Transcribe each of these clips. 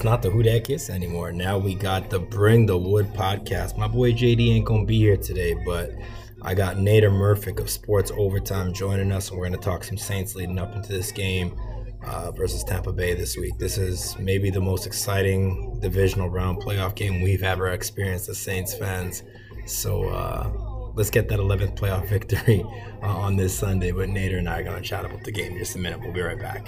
that's not the Who Dat Kiss anymore. Now we got the Bring the Wood podcast. My boy JD ain't gonna be here today, but I got Nader Murphic of Sports Overtime joining us, and we're gonna talk some Saints leading up into this game uh, versus Tampa Bay this week. This is maybe the most exciting divisional round playoff game we've ever experienced as Saints fans. So uh, let's get that 11th playoff victory uh, on this Sunday. But Nader and I are gonna chat about the game in just a minute. We'll be right back.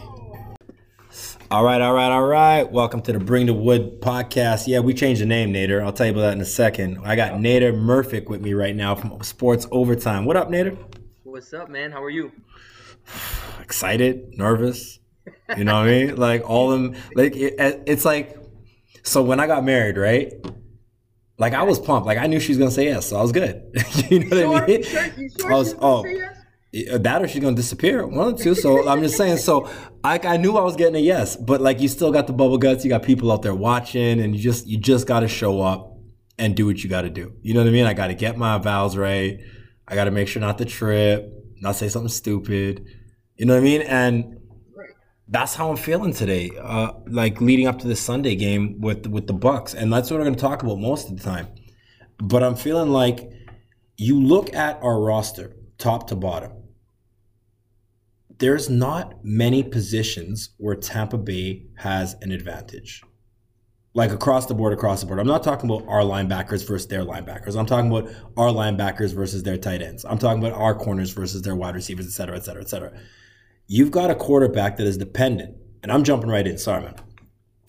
All right, all right, all right. Welcome to the Bring the Wood podcast. Yeah, we changed the name, Nader. I'll tell you about that in a second. I got Nader Murphic with me right now from Sports Overtime. What up, Nader? What's up, man? How are you? Excited, nervous. You know what I mean? Like all them, like it, it's like. So when I got married, right? Like I was pumped. Like I knew she was gonna say yes, so I was good. you know sure, what I mean? Sure, you sure I was oh. Yes? That or she's gonna disappear. One of the two. So i'm just saying so I, I knew i was getting a yes but like you still got the bubble guts you got people out there watching and you just you just got to show up and do what you got to do. You know what i mean? I got to get my vows right. I got to make sure not to trip not say something stupid. You know what i mean? And that's how i'm feeling today uh, like leading up to this sunday game with with the bucks and that's what we're to talk about most of the time. But i'm feeling like you look at our roster top to bottom there's not many positions where Tampa Bay has an advantage. Like across the board, across the board. I'm not talking about our linebackers versus their linebackers. I'm talking about our linebackers versus their tight ends. I'm talking about our corners versus their wide receivers, et cetera, et cetera, et cetera. You've got a quarterback that is dependent, and I'm jumping right in, sorry, man.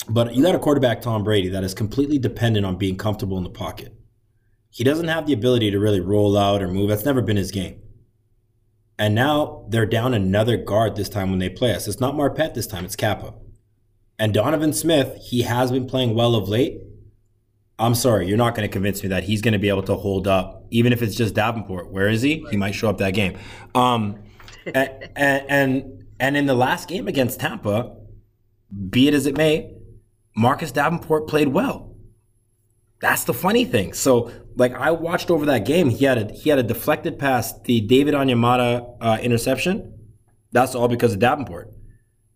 But you got a quarterback, Tom Brady, that is completely dependent on being comfortable in the pocket. He doesn't have the ability to really roll out or move. That's never been his game. And now they're down another guard this time when they play us. It's not Marpet this time, it's Cappa. And Donovan Smith, he has been playing well of late. I'm sorry, you're not going to convince me that he's going to be able to hold up, even if it's just Davenport. Where is he? He might show up that game. Um, and, and and in the last game against Tampa, be it as it may, Marcus Davenport played well. That's the funny thing. So, like, I watched over that game. He had a he had a deflected pass, the David Onyemata uh, interception. That's all because of Davenport.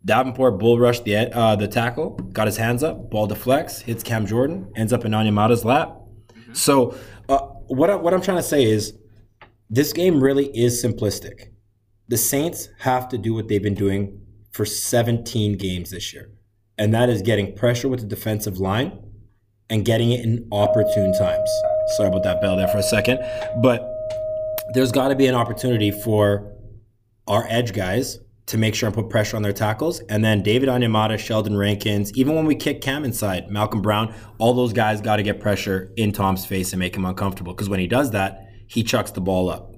Davenport bull rushed the uh, the tackle, got his hands up, ball deflects, hits Cam Jordan, ends up in Onyemata's lap. Mm-hmm. So, uh, what I, what I'm trying to say is, this game really is simplistic. The Saints have to do what they've been doing for 17 games this year, and that is getting pressure with the defensive line and getting it in opportune times. Sorry about that bell there for a second, but there's got to be an opportunity for our edge guys to make sure and put pressure on their tackles. And then David Onyemata, Sheldon Rankins, even when we kick Cam inside, Malcolm Brown, all those guys got to get pressure in Tom's face and make him uncomfortable. Because when he does that, he chucks the ball up.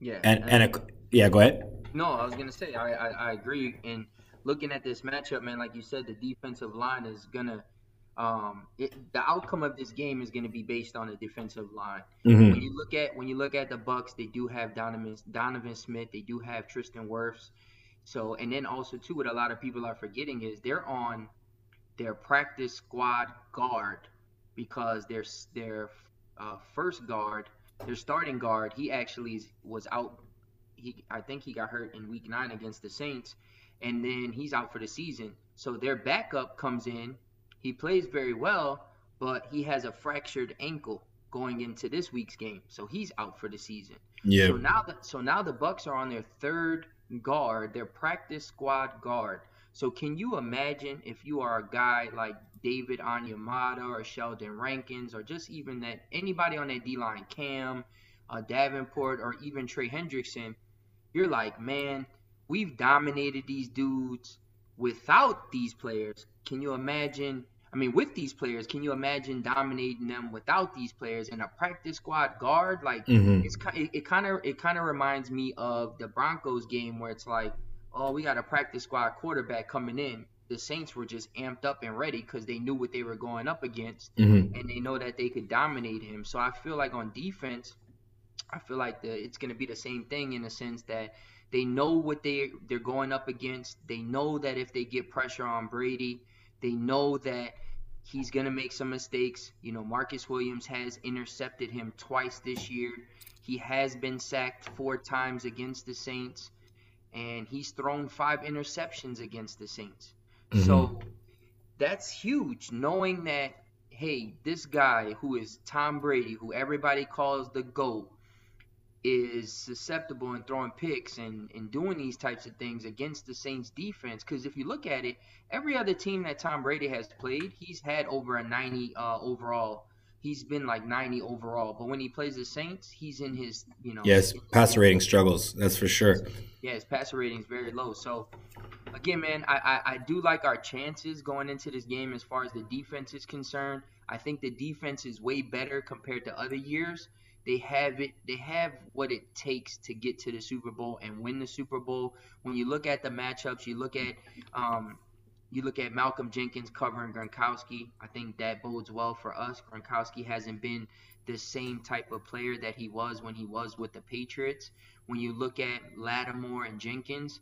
Yeah. And and, and a, yeah, go ahead. No, I was gonna say I, I I agree. And looking at this matchup, man, like you said, the defensive line is gonna um, it, the outcome of this game is going to be based on the defensive line. Mm-hmm. When you look at when you look at the Bucks, they do have Donovan Donovan Smith, they do have Tristan Wirfs. So and then also too, what a lot of people are forgetting is they're on their practice squad guard because their their uh, first guard, their starting guard, he actually was out. He I think he got hurt in Week Nine against the Saints, and then he's out for the season. So their backup comes in he plays very well, but he has a fractured ankle going into this week's game, so he's out for the season. Yeah. So now the so now the Bucks are on their third guard, their practice squad guard. So can you imagine if you are a guy like David Onyemata or Sheldon Rankins or just even that anybody on that D line, Cam, uh, Davenport, or even Trey Hendrickson, you're like, man, we've dominated these dudes without these players. Can you imagine I mean, with these players, can you imagine dominating them without these players in a practice squad guard? Like, mm-hmm. it's it kind of it kind of reminds me of the Broncos game where it's like, oh, we got a practice squad quarterback coming in. The Saints were just amped up and ready because they knew what they were going up against, mm-hmm. and they know that they could dominate him. So I feel like on defense, I feel like the, it's going to be the same thing in the sense that they know what they they're going up against. They know that if they get pressure on Brady they know that he's going to make some mistakes. You know, Marcus Williams has intercepted him twice this year. He has been sacked four times against the Saints, and he's thrown five interceptions against the Saints. Mm-hmm. So that's huge knowing that hey, this guy who is Tom Brady, who everybody calls the GOAT, is susceptible in throwing picks and, and doing these types of things against the Saints defense. Because if you look at it, every other team that Tom Brady has played, he's had over a 90 uh, overall. He's been like 90 overall. But when he plays the Saints, he's in his, you know. Yes, passer rating struggles. That's for sure. Yeah, his passer rating is very low. So, again, man, I, I, I do like our chances going into this game as far as the defense is concerned. I think the defense is way better compared to other years. They have it. They have what it takes to get to the Super Bowl and win the Super Bowl. When you look at the matchups, you look at um, you look at Malcolm Jenkins covering Gronkowski. I think that bodes well for us. Gronkowski hasn't been the same type of player that he was when he was with the Patriots. When you look at Lattimore and Jenkins,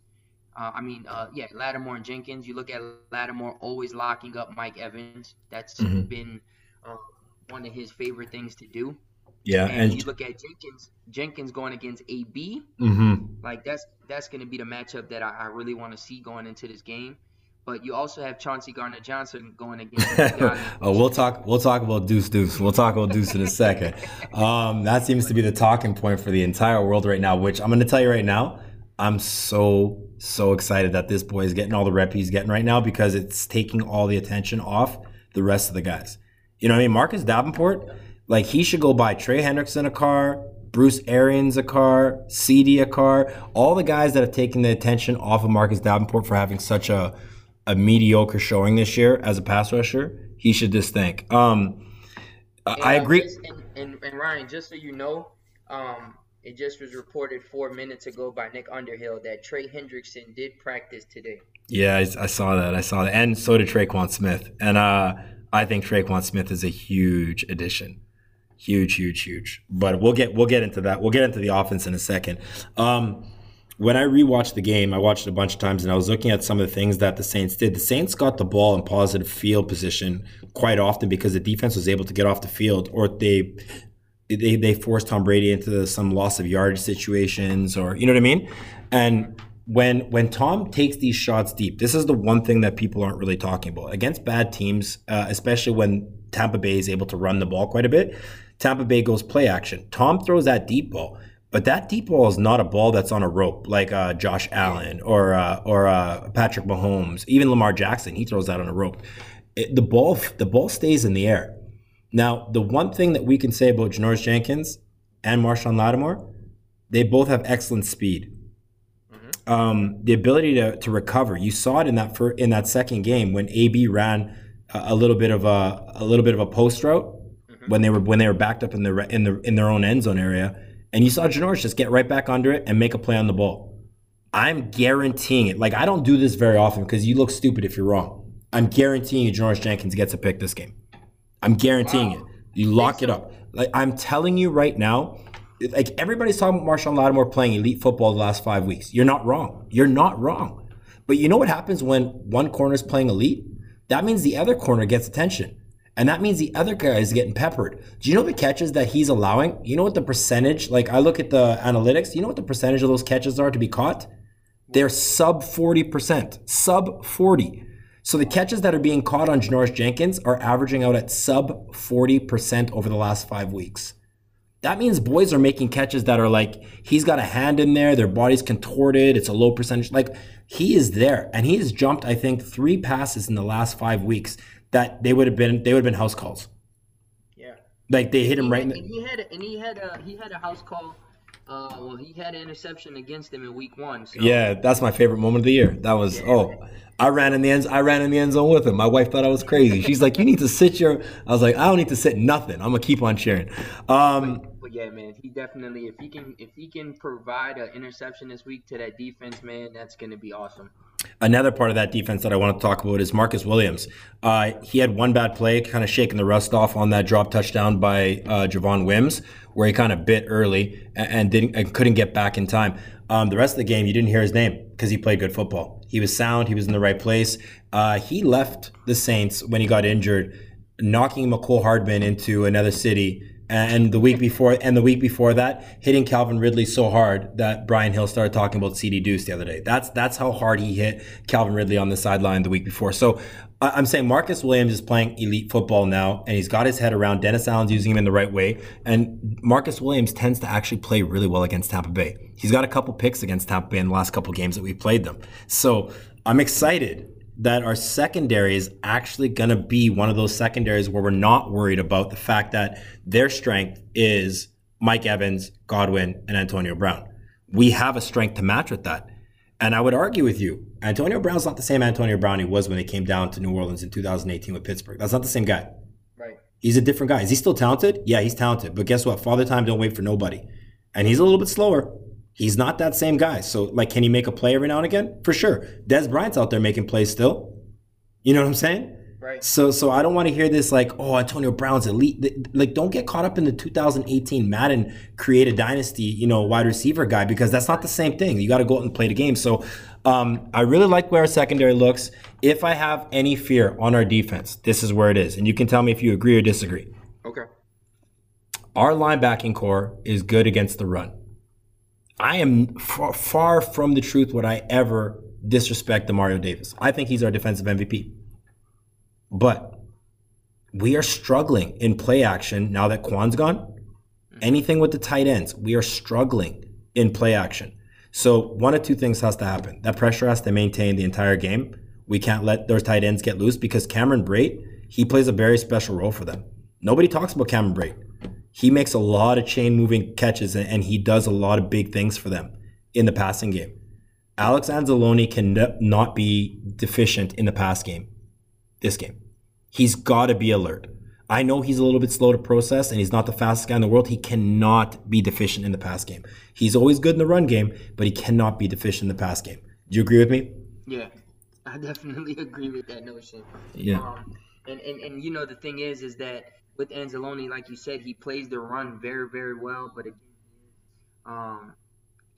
uh, I mean, uh, yeah, Lattimore and Jenkins. You look at Lattimore always locking up Mike Evans. That's mm-hmm. been uh, one of his favorite things to do. Yeah, and, and you look at Jenkins, Jenkins going against AB, mm-hmm. like that's that's going to be the matchup that I, I really want to see going into this game. But you also have Chauncey Gardner Johnson going against. oh, we'll talk. We'll talk about Deuce Deuce. We'll talk about Deuce in a second. Um, that seems to be the talking point for the entire world right now. Which I'm going to tell you right now, I'm so so excited that this boy is getting all the rep he's getting right now because it's taking all the attention off the rest of the guys. You know what I mean? Marcus Davenport like he should go buy Trey Hendrickson a car, Bruce Arians a car, CD a car. All the guys that have taken the attention off of Marcus Davenport for having such a a mediocre showing this year as a pass rusher, he should just thank. Um, and, I agree. Just, and, and, and, Ryan, just so you know, um, it just was reported four minutes ago by Nick Underhill that Trey Hendrickson did practice today. Yeah, I, I saw that. I saw that, and so did Tre'Quan Smith. And uh, I think Tre'Quan Smith is a huge addition huge, huge, huge. But we'll get we'll get into that. We'll get into the offense in a second. Um, when I rewatched the game, I watched it a bunch of times, and I was looking at some of the things that the Saints did. The Saints got the ball in positive field position quite often because the defense was able to get off the field, or they they they forced Tom Brady into some loss of yardage situations, or you know what I mean. And when when Tom takes these shots deep, this is the one thing that people aren't really talking about against bad teams, uh, especially when Tampa Bay is able to run the ball quite a bit Tampa Bay goes play action. Tom throws that deep ball, but that deep ball is not a ball that's on a rope like uh, Josh Allen or uh, or uh, Patrick Mahomes, even Lamar Jackson. He throws that on a rope. It, the ball the ball stays in the air. Now, the one thing that we can say about Janoris Jenkins and Marshon Lattimore, they both have excellent speed. Mm-hmm. Um, the ability to, to recover. You saw it in that fir- in that second game when AB ran a, a little bit of a a little bit of a post route when they were when they were backed up in the in the in their own end zone area, and you saw Janoris just get right back under it and make a play on the ball. I'm guaranteeing it. Like I don't do this very often because you look stupid if you're wrong. I'm guaranteeing you Janoris Jenkins gets a pick this game. I'm guaranteeing wow. it. You lock it up. Like I'm telling you right now, like everybody's talking about Marshon Lattimore playing elite football the last five weeks. You're not wrong. You're not wrong. But you know what happens when one corner is playing elite? That means the other corner gets attention. And that means the other guy is getting peppered. Do you know the catches that he's allowing? You know what the percentage, like I look at the analytics, you know what the percentage of those catches are to be caught? They're sub 40%. Sub 40. So the catches that are being caught on Janoris Jenkins are averaging out at sub 40% over the last five weeks. That means boys are making catches that are like he's got a hand in there, their body's contorted, it's a low percentage. Like he is there, and he has jumped, I think, three passes in the last five weeks that they would have been they would have been house calls. Yeah. Like they hit him right. And, the- and he had a, and he had a he had a house call. Uh, well, he had an interception against him in week one. So. Yeah, that's my favorite moment of the year. That was yeah. oh, I ran in the end. I ran in the end zone with him. My wife thought I was crazy. She's like, "You need to sit your." I was like, "I don't need to sit nothing. I'm gonna keep on cheering." Um, but yeah, man, he definitely if he can if he can provide an interception this week to that defense, man, that's gonna be awesome. Another part of that defense that I want to talk about is Marcus Williams. Uh, he had one bad play, kind of shaking the rust off on that drop touchdown by uh, Javon Wims, where he kind of bit early and, and didn't and couldn't get back in time. Um, the rest of the game, you didn't hear his name because he played good football. He was sound. He was in the right place. Uh, he left the Saints when he got injured, knocking Mecole Hardman into another city and the week before and the week before that hitting Calvin Ridley so hard that Brian Hill started talking about CD Deuce the other day. That's that's how hard he hit Calvin Ridley on the sideline the week before. So I'm saying Marcus Williams is playing elite football now, and he's got his head around. Dennis Allen's using him in the right way, and Marcus Williams tends to actually play really well against Tampa Bay. He's got a couple picks against Tampa Bay in the last couple games that we've played them. So I'm excited that our secondary is actually going to be one of those secondaries where we're not worried about the fact that their strength is Mike Evans, Godwin, and Antonio Brown. We have a strength to match with that. And I would argue with you, Antonio Brown's not the same Antonio Brown he was when he came down to New Orleans in 2018 with Pittsburgh. That's not the same guy. Right. He's a different guy. Is he still talented? Yeah, he's talented. But guess what? Father time don't wait for nobody. And he's a little bit slower. He's not that same guy. So, like, can he make a play every now and again? For sure. Dez Bryant's out there making plays still. You know what I'm saying? Right. So, so I don't want to hear this like, oh, Antonio Brown's elite. Like, don't get caught up in the 2018 Madden create a dynasty, you know, wide receiver guy because that's not the same thing. You got to go out and play the game. So, um, I really like where our secondary looks. If I have any fear on our defense, this is where it is, and you can tell me if you agree or disagree. Okay. Our linebacking core is good against the run. I am far, far from the truth would I ever disrespect Demario Davis. I think he's our defensive MVP. But we are struggling in play action now that Kwon's gone. Mm-hmm. Anything with the tight ends, we are struggling in play action. So one of two things has to happen. That pressure has to maintain the entire game. We can't let those tight ends get loose because Cameron Brate, he plays a very special role for them. Nobody talks about Cameron Brate. He makes a lot of chain moving catches and he does a lot of big things for them in the passing game. Alex Anzalone can not be deficient in the pass game this game. He's got to be alert. I know he's a little bit slow to process and he's not the fastest guy in the world. He cannot be deficient in the pass game. He's always good in the run game, but he cannot be deficient in the pass game. Do you agree with me? Yeah, I definitely agree with that notion. Yeah. Um, and, and, and you know, the thing is, is that with Anzalone, like you said, he plays the run very, very well, but again, um,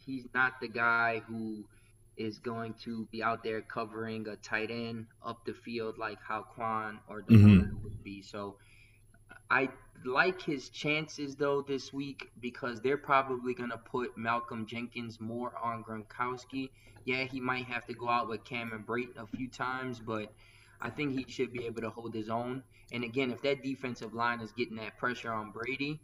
he's not the guy who is going to be out there covering a tight end up the field like how Kwon or Mhm. would be. So I like his chances though this week because they're probably gonna put Malcolm Jenkins more on Gronkowski. Yeah, he might have to go out with Cameron Brate a few times, but I think he should be able to hold his own. And again, if that defensive line is getting that pressure on Brady,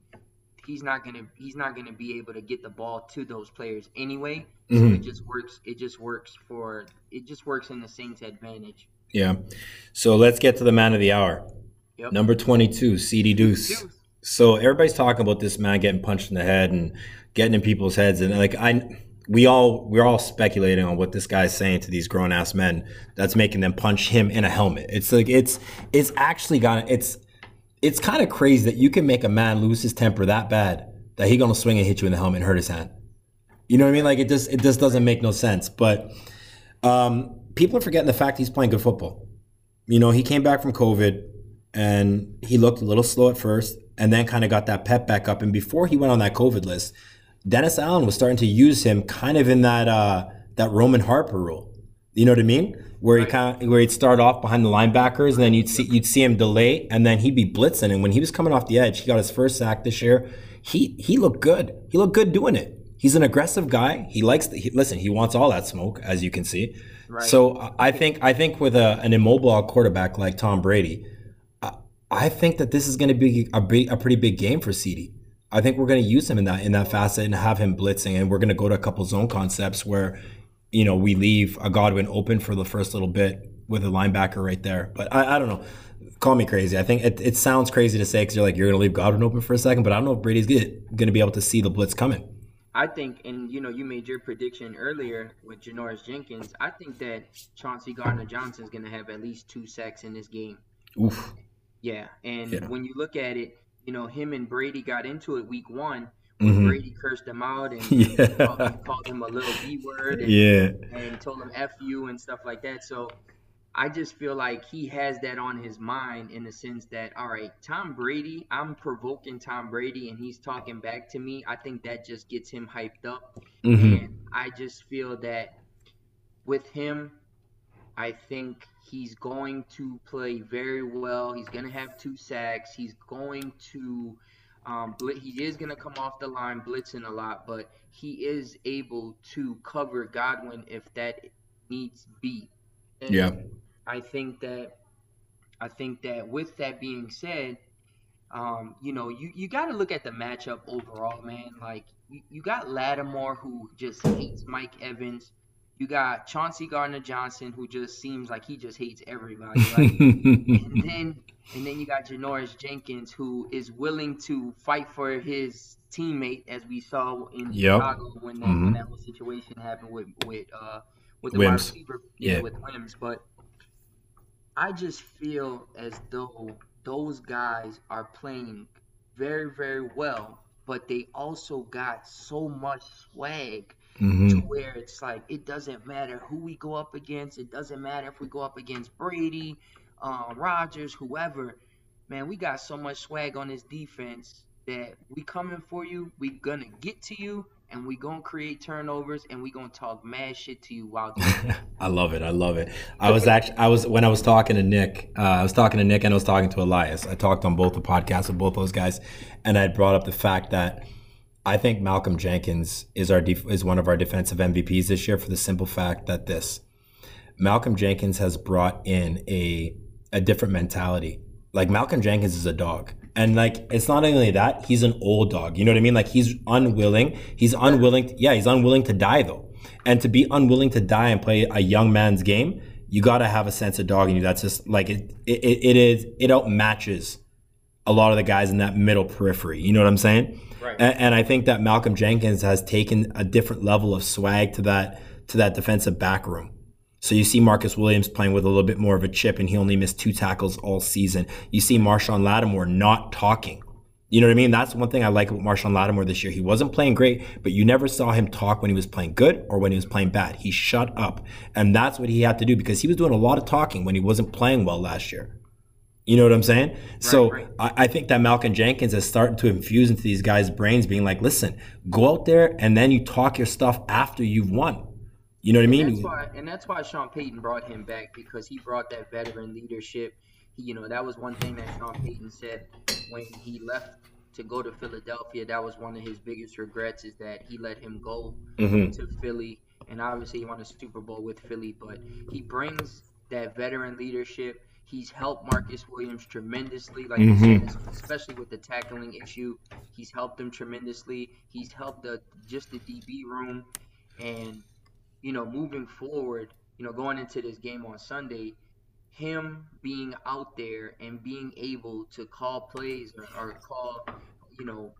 he's not gonna he's not gonna be able to get the ball to those players anyway. So Mhm. it just works. It just works for it just works in the Saints' advantage. Yeah. So let's get to the man of the hour. Yep. Number 22, CD Deuce. Deuce. So everybody's talking about this man getting punched in the head and getting in people's heads, and like I, we all we're all speculating on what this guy's saying to these grown ass men that's making them punch him in a helmet. It's like it's it's actually got it's it's kind of crazy that you can make a man lose his temper that bad that he gonna swing and hit you in the helmet and hurt his hand. You know what I mean? Like it just it just doesn't make no sense. But um, people are forgetting the fact he's playing good football. You know, he came back from COVID and he looked a little slow at first and then kind of got that pep back up. And before he went on that COVID list, Dennis Allen was starting to use him kind of in that uh, that Roman Harper role. You know what I mean? Where he kind of, where he'd start off behind the linebackers, and then you'd see you'd see him delay, and then he'd be blitzing. And when he was coming off the edge, he got his first sack this year. He he looked good. He looked good doing it. He's an aggressive guy. He likes. The, he, listen, he wants all that smoke, as you can see. Right. So I- think I think with a, an immobile quarterback like Tom Brady, I, I think that this is going to be a big, a pretty big game for CD. I think we're going to use him in that in that facet and have him blitzing, and we're going to go to a couple zone concepts where, you know, we leave a Godwin open for the first little bit with a linebacker right there. But I, I don't know. Call me crazy. I think it, it sounds crazy to say because you're like you're going to leave Godwin open for a second, but I don't know if Brady's going to be able to see the blitz coming. I think, and you know, you made your prediction earlier with Janoris Jenkins. I think that Chauncey Gardner Johnson is going to have at least two sacks in this game. Oof. Yeah, and Yeah. when you look at it, you know, him and Brady got into it week one. Mhm. Brady cursed him out and Yeah. called, called him a little B word and, Yeah. and told him F you and stuff like that. So I just feel like he has that on his mind in the sense that, all right, Tom Brady, I'm provoking Tom Brady and he's talking back to me. I think that just gets him hyped up. Mhm. And I just feel that with him, I think he's going to play very well. He's going to have two sacks. He's going to, um, he is going to come off the line blitzing a lot, but he is able to cover Godwin if that needs be. And Yeah. I think that I think that with that being said, um, you know, you, you got to look at the matchup overall, man. Like, you, you got Lattimore, who just hates Mike Evans. You got Chauncey Gardner Johnson, who just seems like he just hates everybody. Right? and then and then you got Janoris Jenkins, who is willing to fight for his teammate, as we saw in yep. Chicago when that, mm-hmm. when that whole situation happened with with uh, with the Wims. wide receiver, yeah, with Wims. But I just feel as though those guys are playing very, very well, but they also got so much swag mm-hmm. to where it's like it doesn't matter who we go up against. It doesn't matter if we go up against Brady, um, Rodgers, whoever. Man, we got so much swag on this defense that we coming for you. We gonna get to you and we gonna create turnovers and we gonna talk mad shit to you while I love it. I love it. I was actually I was when I was talking to Nick, uh, I was talking to Nick and I was talking to Elias. I talked on both the podcasts with both those guys, and I brought up the fact that I think Malcolm Jenkins is our def- is one of our defensive MVPs this year for the simple fact that this Malcolm Jenkins has brought in a a different mentality. Like Malcolm Jenkins is a dog. And like, it's not only that, he's an old dog. You know what I mean? Like, he's unwilling. He's unwilling. To, yeah, he's unwilling to die though. And to be unwilling to die and play a young man's game, you got to have a sense of dog in you. That's just like it, it, it is, it outmatches a lot of the guys in that middle periphery. You know what I'm saying? Right. And, and I think that Malcolm Jenkins has taken a different level of swag to that, to that defensive back room. So you see Marcus Williams playing with a little bit more of a chip, and he only missed two tackles all season. You see Marshon Lattimore not talking. You know what I mean? That's one thing I like about Marshon Lattimore this year. He wasn't playing great, but you never saw him talk when he was playing good or when he was playing bad. He shut up. And that's what he had to do because he was doing a lot of talking when he wasn't playing well last year. You know what I'm saying? Right, so right. I, I, think that Malcolm Jenkins is starting to infuse into these guys' brains, being like, listen, go out there and then you talk your stuff after you've won. You know what I mean? And that's why, and that's why Sean Payton brought him back because he brought that veteran leadership. He, you know, that was one thing that Sean Payton said when he left to go to Philadelphia. That was one of his biggest regrets is that he let him go mm-hmm. to Philly, and obviously he won a Super Bowl with Philly. But he brings that veteran leadership. He's helped Marcus Williams tremendously, like mm-hmm. you said, especially with the tackling issue. He's helped them tremendously. He's helped the just the DB room, and you know, moving forward, you know, going into this game on Sunday, him being out there and being able to call plays or, or call, you know,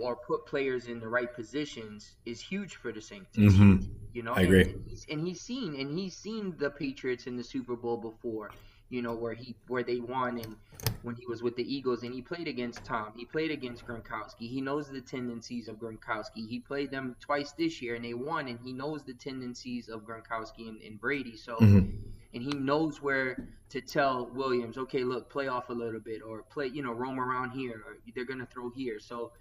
or put players in the right positions is huge for the Saints. Mm-hmm. You know, I agree. And he's, and he's seen and he's seen the Patriots in the Super Bowl before you know, where he where they won and when he was with the Eagles and he played against Tom. He played against Gronkowski. He knows the tendencies of Gronkowski. He played them twice this year and they won and he knows the tendencies of Gronkowski and, and Brady. So mm-hmm. and he knows where to tell Williams, okay, look, play off a little bit or play, you know, roam around here or they're gonna throw here. So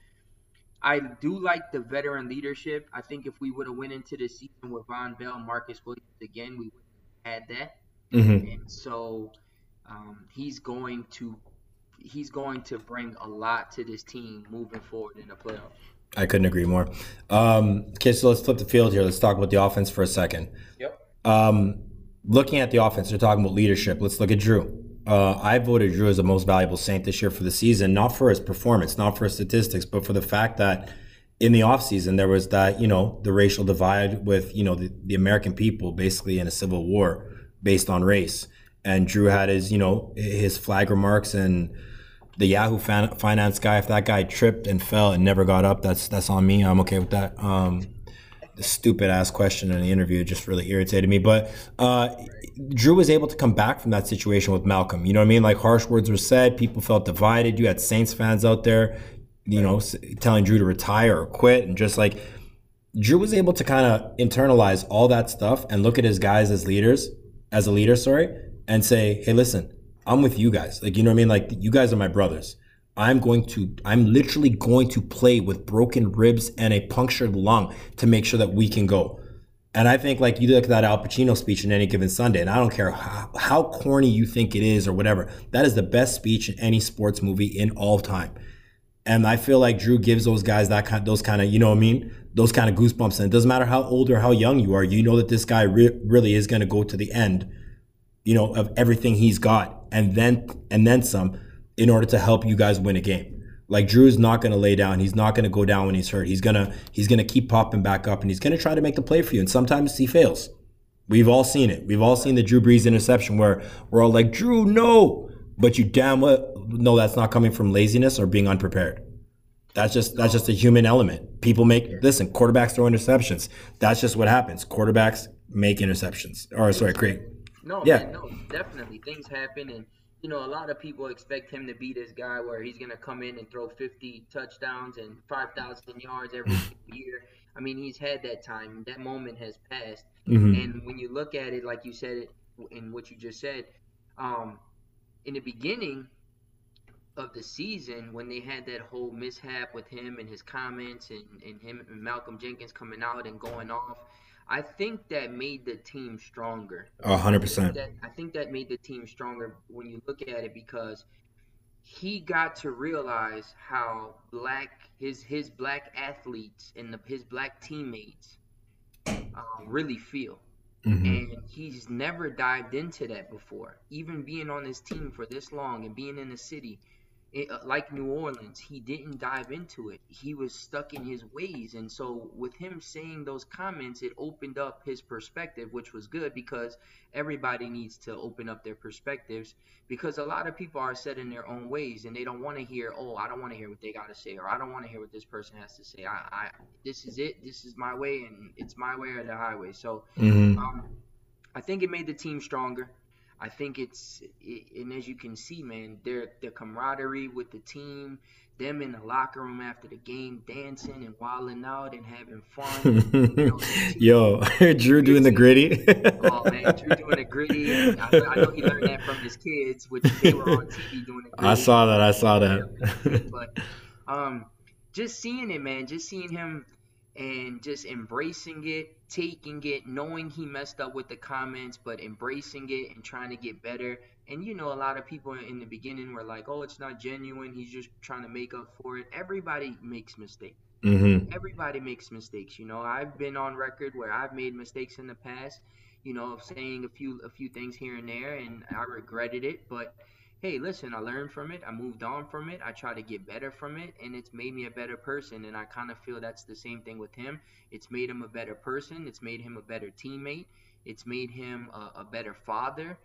I do like the veteran leadership. I think if we would have went into the season with Vonn Bell, Marcus Williams again, we would have had that. Mm-hmm. And so um, he's going to he's going to bring a lot to this team moving forward in the playoffs. I couldn't agree more. Um, okay, so let's flip the field here. Let's talk about the offense for a second. Yep. Um, looking at the offense, they're talking about leadership. Let's look at Drew. Uh, I voted Drew as the most valuable Saint this year for the season, not for his performance, not for his statistics, but for the fact that in the offseason there was that, you know, the racial divide with, you know, the, the American people basically in a civil war based on race. And Drew had his, you know, his flag remarks and the Yahoo fan, finance guy. If that guy tripped and fell and never got up, that's that's on me. I'm okay with that. Um, the stupid ass question in the interview just really irritated me. But uh, Drew was able to come back from that situation with Malcolm. You know what I mean? Like harsh words were said, people felt divided. You had Saints fans out there, you know, telling Drew to retire or quit, and just like Drew was able to kind of internalize all that stuff and look at his guys as leaders as a leader, sorry, and say, hey, listen, I'm with you guys. Like, you know what I mean? Like, you guys are my brothers. I'm going to, I'm literally going to play with broken ribs and a punctured lung to make sure that we can go. And I think, like, you look at that Al Pacino speech in any given Sunday, and I don't care how, how corny you think it is or whatever, that is the best speech in any sports movie in all time. And I feel like Drew gives those guys that kind, those kind of, you know what I mean? those kind of goosebumps. And it doesn't matter how old or how young you are, you know that this guy re- really is going to go to the end, you know, of everything he's got and then and then some in order to help you guys win a game. Like Drew's not going to lay down. He's not going to go down when he's hurt. He's gonna he's gonna keep popping back up, and he's to try to make the play for you. And sometimes he fails. We've all seen it. We've all seen the Drew Brees interception where we're all like, Drew, no, but you damn well know that's not coming from laziness or being unprepared. That's just that's just a human element. People make listen. Quarterbacks throw interceptions. That's just what happens. Quarterbacks make interceptions. Or sorry, create. No, Yeah. man, no, definitely things happen, and you know a lot of people expect him to be this guy where he's gonna come in and throw 50 touchdowns and 5,000 yards every year. I mean, he's had that time. That moment has passed. Mhm. And when you look at it, like you said it in what you just said, um, in the beginning of the season, when they had that whole mishap with him and his comments and, and him and Malcolm Jenkins coming out and going off, I think that made the team stronger. A hundred I think percent. that I think that made the team stronger when you look at it because he got to realize how black his his black athletes and the, his black teammates um, really feel. Mhm. And he's never dived into that before. Even being on this team for this long and being in the city, it, uh, like New Orleans, he didn't dive into it. He was stuck in his ways. And so, with him saying those comments, it opened up his perspective, which was good because everybody needs to open up their perspectives. Because a lot of people are set in their own ways and they don't want to hear, oh, I don't want to hear what they got to say, or I don't want to hear what this person has to say. I, I, this is it. This is my way, and it's my way or the highway. So, Mhm. um, I think it made the team stronger. I think it's, it, and as you can see, man, their their camaraderie with the team, them in the locker room after the game, dancing and wilding out and having fun. you know, Yo, Drew doing the griddy. Oh man, Drew doing the griddy. And I, I know he learned that from his kids, which they were on TV doing it. I saw that. I saw that. but um, just seeing it, man, just seeing him and just embracing it, taking it, knowing he messed up with the comments, but embracing it and trying to get better. And you know, a lot of people in the beginning were like, "Oh, it's not genuine. He's just trying to make up for it." Everybody makes mistakes. hmm Everybody makes mistakes. You know, I've been on record where I've made mistakes in the past. You know, of saying a few a few things here and there, and I regretted it. But hey, listen, I learned from it. I moved on from it. I try to get better from it, and it's made me a better person. And I kind of feel that's the same thing with him. It's made him a better person. It's made him a better teammate. It's made him a, a better father.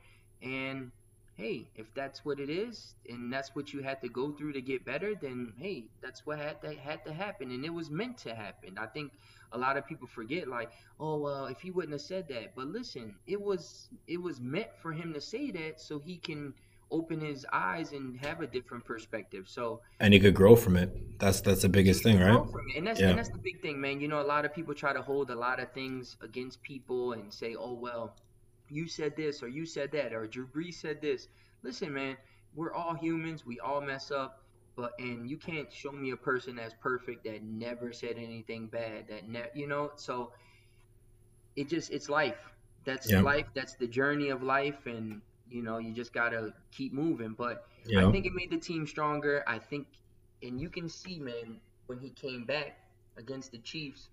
And hey, if that's what it is, and that's what you had to go through to get better, then hey, that's what had to had to happen, and it was meant to happen. I think a lot of people forget, like, oh well, if he wouldn't have said that, but listen, it was it was meant for him to say that so he can open his eyes and have a different perspective. So And he could grow from it. That's that's the biggest thing, right? grow from it. And that's Yeah. and that's the big thing, man. You know, a lot of people try to hold a lot of things against people and say, "Oh well, you said this or you said that or Drew Brees said this." Listen, man, we're all humans. We all mess up. But and you can't show me a person that's perfect that never said anything bad. That ne- you know. So it just it's life. That's Yeah. life. That's the journey of life, and you know you just gotta keep moving. But Yeah. I think it made the team stronger. I think, and you can see, man, when he came back against the Chiefs,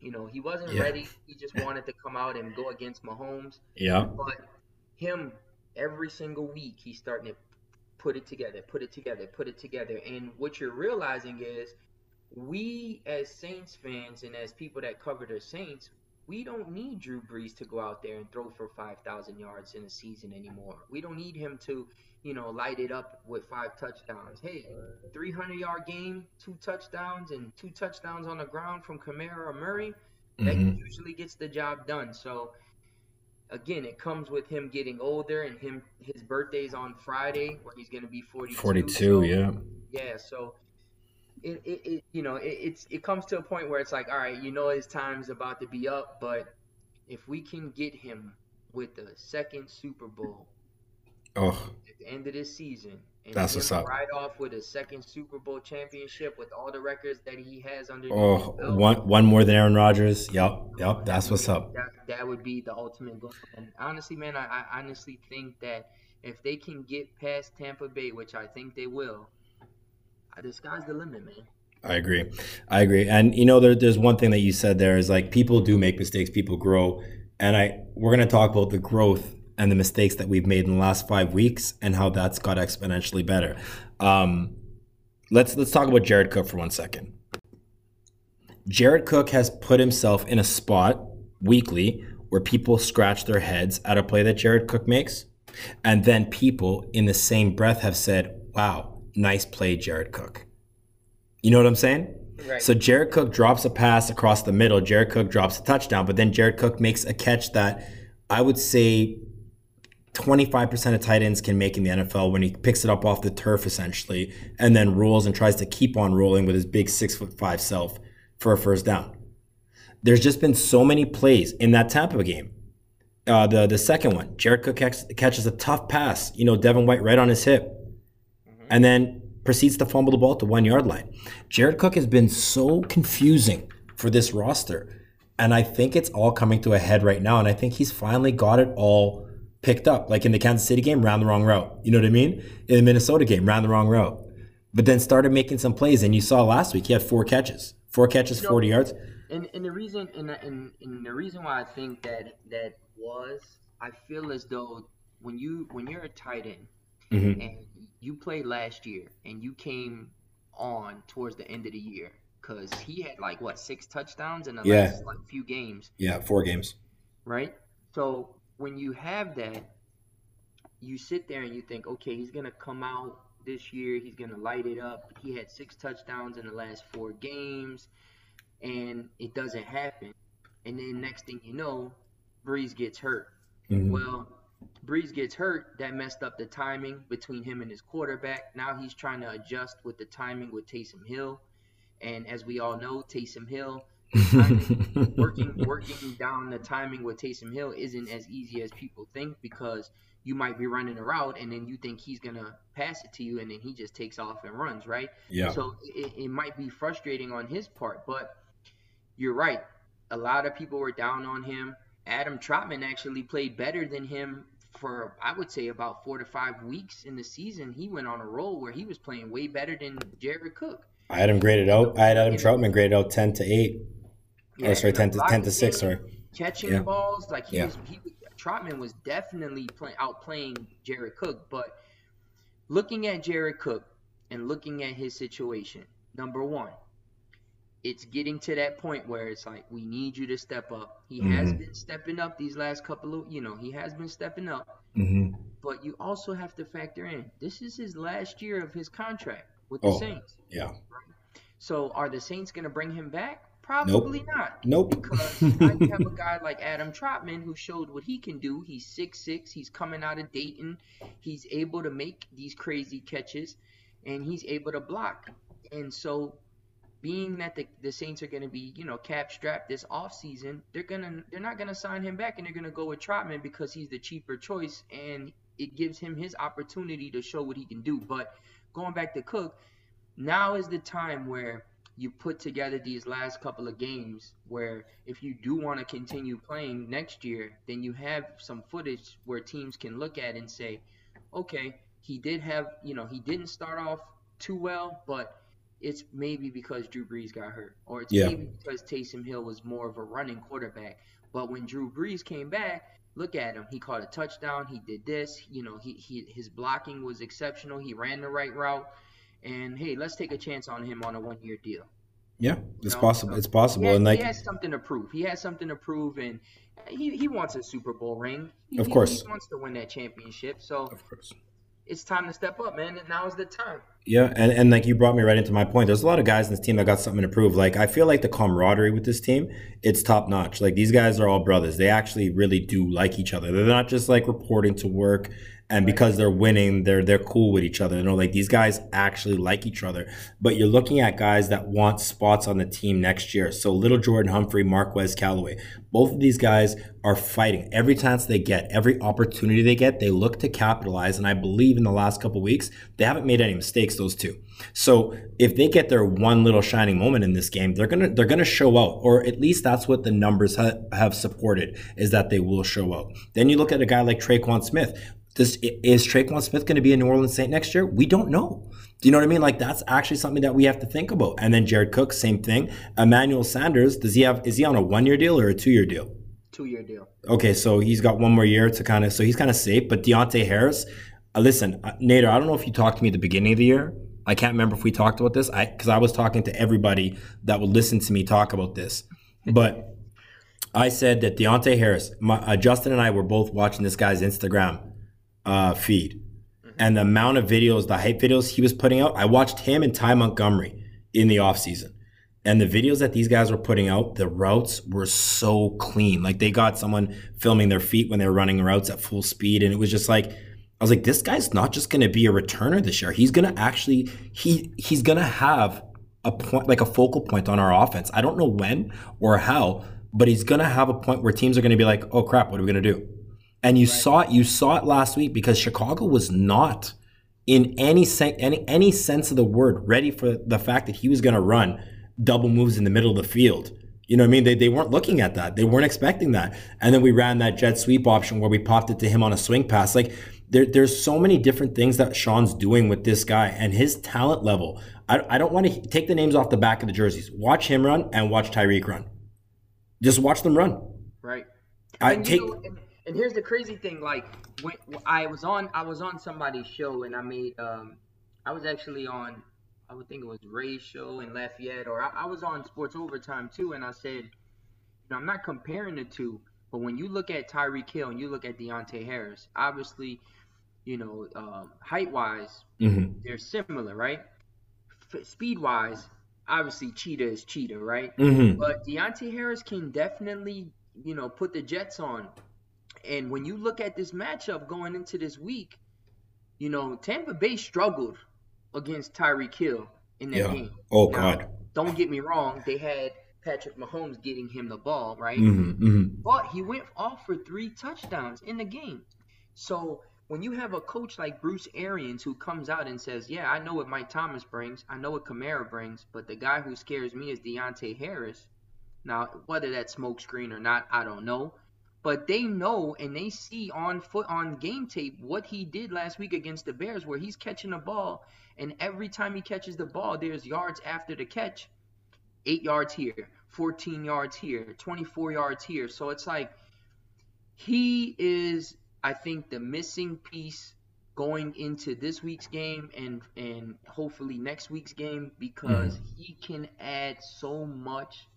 you know, he wasn't Yeah. ready. He just wanted to come out and go against Mahomes. Yeah. But him, every single week, he's starting to put it together, put it together, put it together. And what you're realizing is, we as Saints fans and as people that cover the Saints, we don't need Drew Brees to go out there and throw for 5,000 yards in a season anymore. We don't need him to, you know, light it up with five touchdowns. Hey, 300 yard game, two touchdowns, and two touchdowns on the ground from Kamara or Murray, that Mhm. usually gets the job done. So, again, it comes with him getting older and him his birthday's on Friday where he's going to be 42. 42, So- yeah. yeah, so it, it, it you know it, it's it comes to a point where it's like, all right, you know his time's about to be up, but if we can get him with the second Super Bowl Oh, at the end of this season, and That's what's up. right off with a second Super Bowl championship with all the records that he has under oh, one one more than Aaron Rodgers. Yep, yep. That's what's up. That, that would be the ultimate goal. And honestly, man, I, I honestly think that if they can get past Tampa Bay, which I think they will, the sky's the limit, man. I agree. I agree. And you know, there, there's one thing that you said there is like people do make mistakes, people grow, and I we're gonna talk about the growth and the mistakes that we've made in the last five weeks and how that's got exponentially better. Um, let's let's talk about Jared Cook for one second. Jared Cook has put himself in a spot weekly where people scratch their heads at a play that Jared Cook makes, and then people in the same breath have said, "Wow, nice play, Jared Cook." You know what I'm saying? Right. So Jared Cook drops a pass across the middle. Jared Cook drops a touchdown, but then Jared Cook makes a catch that I would say 25% of tight ends can make in the NFL when he picks it up off the turf essentially and then rolls and tries to keep on rolling with his big six foot five self for a first down. There's just been so many plays in that Tampa game. Uh, the the second one, Jared Cook catches a tough pass, you know, Devin White right on his hip. And then proceeds to fumble the ball at the one yard line. Jared Cook has been so confusing for this roster, and I think it's all coming to a head right now. And I think he's finally got it all picked up. Like in the Kansas City game, ran the wrong route. You know what I mean? In the Minnesota game, ran the wrong route. But then started making some plays. And you saw last week he had four catches. Four catches, you know, 40 yards. And, and the reason and, and, and the reason why I think that that was I feel as though when you when you're a tight end mm-hmm. and you played last year and you came on towards the end of the year because he had like what six touchdowns in the yeah. last like few games. Yeah, four games. Right. So when you have that, you sit there and you think, okay, he's gonna come out this year, he's gonna light it up. He had six touchdowns in the last four games, and it doesn't happen. And then next thing you know, Brees gets hurt. Mm-hmm. Well, Brees gets hurt, that messed up the timing between him and his quarterback. Now he's trying to adjust with the timing with Taysom Hill. And as we all know, Taysom Hill working working down the timing with Taysom Hill isn't as easy as people think because you might be running a route and then you think he's gonna pass it to you and then he just takes off and runs, right? Yeah. So it, it might be frustrating on his part, but you're right. A lot of people were down on him. Adam Trautman actually played better than him for I would say about four to five weeks in the season. He went on a roll where he was playing way better than Jared Cook. I had him graded out. I had Adam Trautman graded out ten to eight. Oh, yeah, oh, sorry, ten to ten to six. Sorry, catching yeah. balls like he yeah. was. He, Trautman was definitely play, outplaying Jared Cook, but looking at Jared Cook and looking at his situation, number one, it's getting to that point where it's like we need you to step up. He mm-hmm. has been stepping up these last couple of, you know, he has been stepping up. Mm-hmm. But you also have to factor in this is his last year of his contract with the oh, Saints. Yeah. So are the Saints going to bring him back? Probably nope. not. Nope. Because now you have a guy like Adam Trautman who showed what he can do. He's six six. He's coming out of Dayton. He's able to make these crazy catches, and he's able to block. And so, being that the, the Saints are going to be, you know, cap strapped this offseason, they're gonna they're not going to sign him back, and they're going to go with Trautman because he's the cheaper choice, and it gives him his opportunity to show what he can do. But going back to Cook, now is the time where you put together these last couple of games where if you do want to continue playing next year, then you have some footage where teams can look at and say, okay, he did have, you know, he didn't start off too well, but it's maybe because Drew Brees got hurt, or it's yeah. maybe because Taysom Hill was more of a running quarterback. But when Drew Brees came back, look at him. He caught a touchdown. He did this. You know, he, he his blocking was exceptional. He ran the right route. And hey, let's take a chance on him on a one year deal. Yeah, it's know? possible. It's possible, has, and like he has something to prove. He has something to prove, and he, he wants a Super Bowl ring. He, of course, he, wants to win that championship. So of course, it's time to step up, man. And now is the time. Yeah, and, and like you brought me right into my point. There's a lot of guys in this team that got something to prove. Like I feel like the camaraderie with this team, it's top notch. Like these guys are all brothers. They actually really do like each other. They're not just like reporting to work and because they're winning, they're they're cool with each other. You know, like these guys actually like each other. But you're looking at guys that want spots on the team next year. So little Jordan Humphrey, Marquez Callaway, both of these guys are fighting every chance they get, every opportunity they get. They look to capitalize, and I believe in the last couple weeks they haven't made any mistakes. Those two. So if they get their one little shining moment in this game, they're gonna they're gonna show out, or at least that's what the numbers ha- have supported is that they will show out. Then you look at a guy like Tre'Quan Smith. This is Tre'Quan Smith going to be a New Orleans Saint next year? We don't know. Do you know what I mean? Like that's actually something that we have to think about. And then Jared Cook, same thing. Emmanuel Sanders, does he have? Is he on a one year deal or a two year deal? two year deal. Okay, so he's got one more year to kind of, so he's kind of safe. But Deonte Harris, uh, listen, uh, Nader, I don't know if you talked to me at the beginning of the year. I can't remember if we talked about this. I because I was talking to everybody that would listen to me talk about this, but I said that Deonte Harris, my, uh, Justin and I were both watching this guy's Instagram uh, feed, and the amount of videos, the hype videos he was putting out. I watched him and Ty Montgomery in the offseason. And the videos that these guys were putting out, the routes were so clean. Like they got someone filming their feet when they were running routes at full speed. And it was just like, I was like, this guy's not just going to be a returner this year. He's going to actually, he he's going to have a point, like a focal point on our offense. I don't know when or how, but he's going to have a point where teams are going to be like, oh crap, what are we going to do? And you right. saw it, you saw it last week because Chicago was not in any, any, any sense of the word ready for the fact that he was going to run double moves in the middle of the field. You know what I mean? They, they weren't looking at that. They weren't expecting that. And then we ran that jet sweep option where we popped it to him on a swing pass. Like there, there's so many different things that Sean's doing with this guy and his talent level. I, I don't want to take the names off the back of the jerseys. Watch him run and watch Tyreek run. Just watch them run. Right. I take. Know, and, and, here's the crazy thing. Like when I was on, I was on somebody's show and I made. um I was actually on I would think it was Ray's show in Lafayette, or I, I was on Sports Overtime too, and I said, you know, I'm not comparing the two, but when you look at Tyreek Hill and you look at Deonte Harris, obviously, you know, um, height wise, mm-hmm. they're similar, right? F- speed wise, obviously, Cheetah is Cheetah, right? Mm-hmm. But Deonte Harris can definitely, you know, put the Jets on. And when you look at this matchup going into this week, you know, Tampa Bay struggled against Tyreek Hill in that yeah. game. Oh now, God! Don't get me wrong; they had Patrick Mahomes getting him the ball, right? Mm-hmm, mm-hmm. But he went off for three touchdowns in the game. So when you have a coach like Bruce Arians who comes out and says, "Yeah, I know what Mike Thomas brings, I know what Kamara brings, but the guy who scares me is Deonte Harris." Now, whether that's smokescreen or not, I don't know. But they know and they see on foot on game tape what he did last week against the Bears, where he's catching the ball and every time he catches the ball, there's yards after the catch. Eight yards here, 14 yards here, 24 yards here. So it's like he is, I think, the missing piece going into this week's game and and hopefully next week's game because mm. he can add so much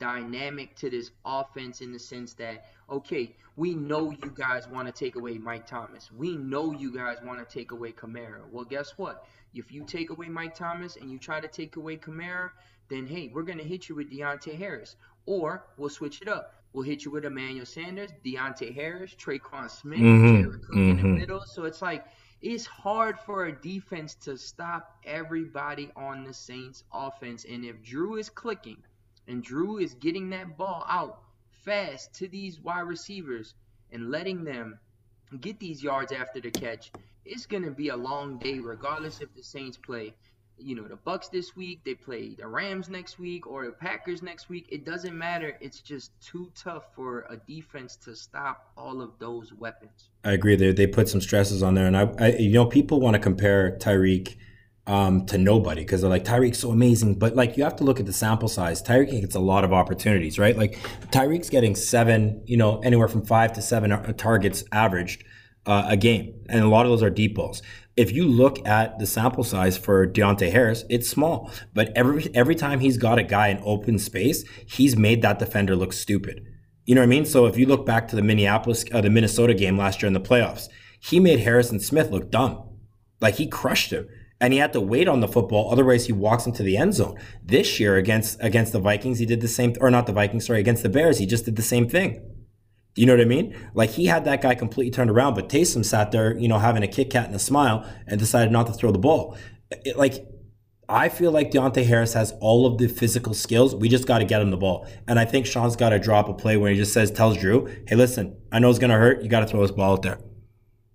dynamic to this offense in the sense that okay, we know you guys want to take away Mike Thomas. We know you guys want to take away Kamara. Well, guess what? If you take away Mike Thomas and you try to take away Kamara, then hey, we're gonna hit you with Deonte Harris, or we'll switch it up. We'll hit you with Emmanuel Sanders, Deonte Harris, Tre'Quan Smith, mm-hmm. Jared Cook mm-hmm. in the mm-hmm. middle. So it's like it's hard for a defense to stop everybody on the Saints offense. And if Drew is clicking and Drew is getting that ball out fast to these wide receivers and letting them get these yards after the catch, it's going to be a long day regardless if the Saints play you know the bucks this week, they play the Rams next week or the Packers next week. It doesn't matter. It's just too tough for a defense to stop all of those weapons. I agree. They they put some stresses on there, and I, I you know people want to compare Tyreek um, to nobody because they're like Tyreek's so amazing, but like you have to look at the sample size. Tyreek gets a lot of opportunities, right? Like Tyreek's getting seven, you know, anywhere from five to seven uh, targets averaged uh, a game, and a lot of those are deep balls. If you look at the sample size for Deonte Harris, it's small, but every every time he's got a guy in open space, he's made that defender look stupid. You know what I mean? So if you look back to the Minneapolis, uh, the Minnesota game last year in the playoffs, he made Harrison Smith look dumb, like he crushed him and he had to wait on the football. Otherwise, he walks into the end zone. This year against against the Vikings, he did the same, or not the Vikings, sorry, against the Bears, he just did the same thing. You know what I mean? Like he had that guy completely turned around, but Taysom sat there, you know, having a Kit Kat and a smile and decided not to throw the ball. It, like, I feel like Deonte Harris has all of the physical skills. We just got to get him the ball. And I think Sean's got to drop a play where he just says, tells Drew, hey, listen, I know it's going to hurt. You got to throw this ball out there.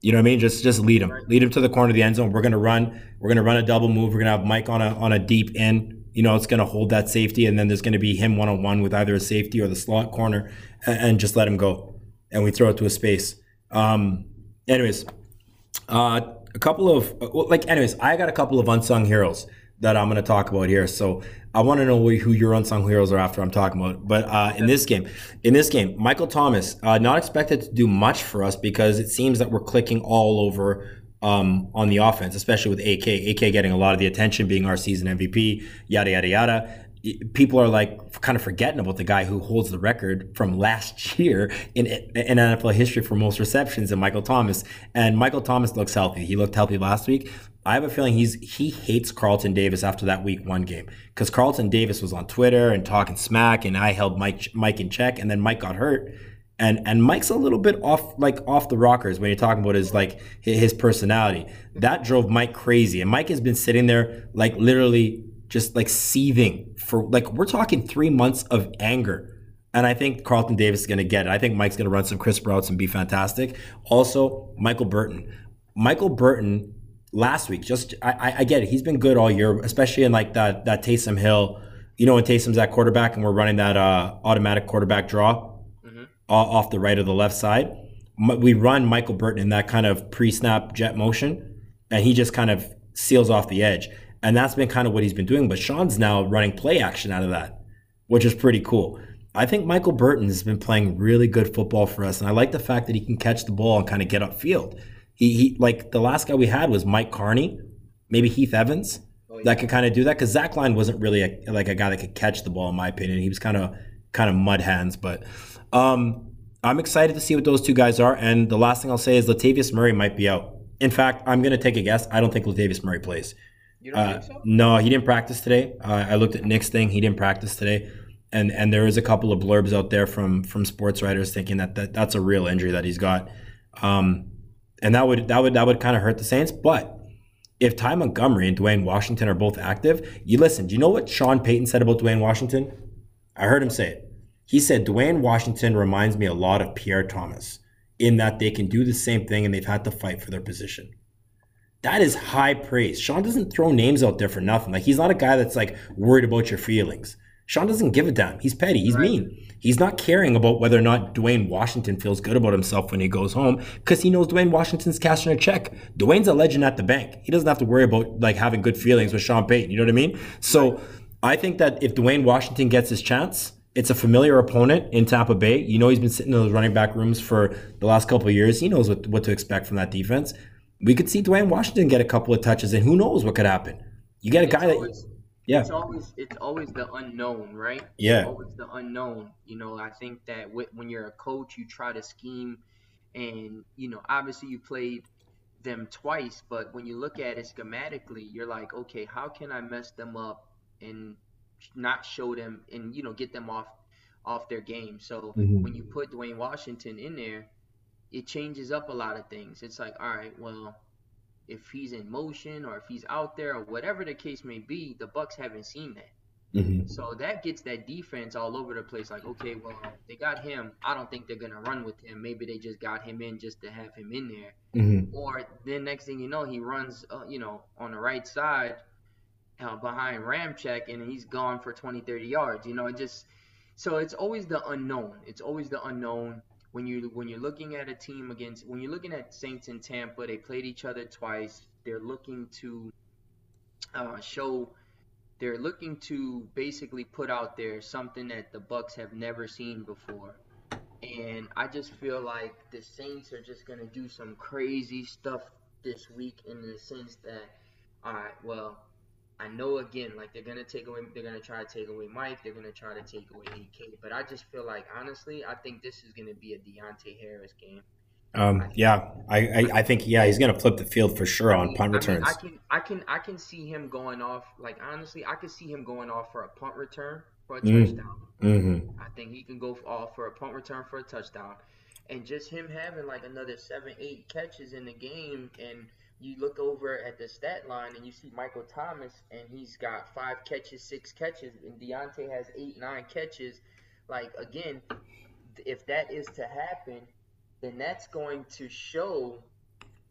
You know what I mean? Just just lead him. Lead him to the corner of the end zone. We're going to run. We're going to run a double move. We're going to have Mike on a, on a deep in. You know, it's going to hold that safety. And then there's going to be him one on one with either a safety or the slot corner and, and just let him go and we throw it to a space. Um, anyways, uh, a couple of like, anyways, I got a couple of unsung heroes that I'm going to talk about here. So I want to know who your unsung heroes are after I'm talking about. But uh, in this game, in this game, Michael Thomas uh, not expected to do much for us because it seems that we're clicking all over um, on the offense, especially with AK. AK getting a lot of the attention, being our season MVP, yada yada yada people are like kind of forgetting about the guy who holds the record from last year in, in NFL history for most receptions and Michael Thomas. And Michael Thomas looks healthy. He looked healthy last week. I have a feeling he's he hates Carlton Davis after that week one game because Carlton Davis was on Twitter and talking smack, and I held Mike Mike in check, and then Mike got hurt, and and Mike's a little bit off like off the rockers when you're talking about his like his personality. That drove Mike crazy, and Mike has been sitting there like literally just like seething for like we're talking three months of anger. And I think Carlton Davis is going to get it. I think Mike's going to run some crisp routes and be fantastic. Also, Michael Burton. Michael Burton last week, just I, I get it. He's been good all year, especially in like that that Taysom Hill. You know, when Taysom's at quarterback and we're running that uh, automatic quarterback draw mm-hmm. off the right or the left side. We run Michael Burton in that kind of pre-snap jet motion, and he just kind of seals off the edge. And that's been kind of what he's been doing. But Sean's now running play action out of that, which is pretty cool. I think Michael Burton has been playing really good football for us. And I like the fact that he can catch the ball and kind of get upfield. He, he like the last guy we had was Mike Karney, maybe Heath Evans oh, yeah. that could kind of do that. Cause Zach Line wasn't really a, like a guy that could catch the ball, in my opinion. He was kind of kind of mud hands. But um, I'm excited to see what those two guys are. And the last thing I'll say is Latavius Murray might be out. In fact, I'm going to take a guess. I don't think Latavius Murray plays. You don't uh, think so? No, he didn't practice today. Uh, I looked at Nick's thing. He didn't practice today. And and there is a couple of blurbs out there from from sports writers thinking that, that that's a real injury that he's got. Um, and that would that would that would kind of hurt the Saints. But if Ty Montgomery and Dwayne Washington are both active, you listen. Do you know what Sean Payton said about Dwayne Washington? I heard him say it. He said Dwayne Washington reminds me a lot of Pierre Thomas in that they can do the same thing and they've had to fight for their position. That is high praise. Sean doesn't throw names out there for nothing. Like he's not a guy that's like worried about your feelings. Sean doesn't give a damn. He's petty. He's right. mean. He's not caring about whether or not Dwayne Washington feels good about himself when he goes home because he knows Dwayne Washington's cashing a check. Dwayne's a legend at the bank. He doesn't have to worry about like having good feelings with Sean Payton. You know what I mean? So. I think that if Dwayne Washington gets his chance, it's a familiar opponent in Tampa Bay. You know he's been sitting in those running back rooms for the last couple of years. He knows what, what to expect from that defense we could see Dwayne Washington get a couple of touches, and who knows what could happen. You get a guy that, yeah, it's always it's always the unknown, right? Yeah, it's always the unknown. You know, I think that when you're a coach, you try to scheme, and you know, obviously you played them twice, but when you look at it schematically, you're like, okay, how can I mess them up and not show them and you know get them off off their game? So mm-hmm. when you put Dwayne Washington in there it changes up a lot of things. It's like, all right, well, if he's in motion or if he's out there or whatever the case may be, the Bucks haven't seen that. Mm-hmm. So that gets that defense all over the place. Like, okay, well, they got him. I don't think they're gonna run with him. Maybe they just got him in just to have him in there. Mm-hmm. Or then next thing you know, he runs, uh, you know, on the right side uh, behind Ramczyk, and he's gone for 20, 30 yards. You know, it just so it's always the unknown. It's always the unknown when you when you're looking at a team against when you're looking at Saints and Tampa, they played each other twice. They're looking to uh, show they're looking to basically put out there something that the Bucks have never seen before. And I just feel like the Saints are just gonna do some crazy stuff this week in the sense that, all right, well, I know again, like they're gonna take away, they're gonna try to take away Mike, they're gonna try to take away AK, but I just feel like honestly, I think this is gonna be a Deonte Harris game. Um, yeah, I, I, I, think yeah, he's gonna flip the field for sure I mean, on punt I returns. Mean, I can I can I can see him going off. Like honestly, I can see him going off for a punt return for a mm. touchdown. Mm-hmm. I think he can go off for a punt return for a touchdown, and just him having like another seven, eight catches in the game and you look over at the stat line and you see Michael Thomas and he's got five catches, six catches, and Deonte has eight, nine catches. Like again, if that is to happen, then that's going to show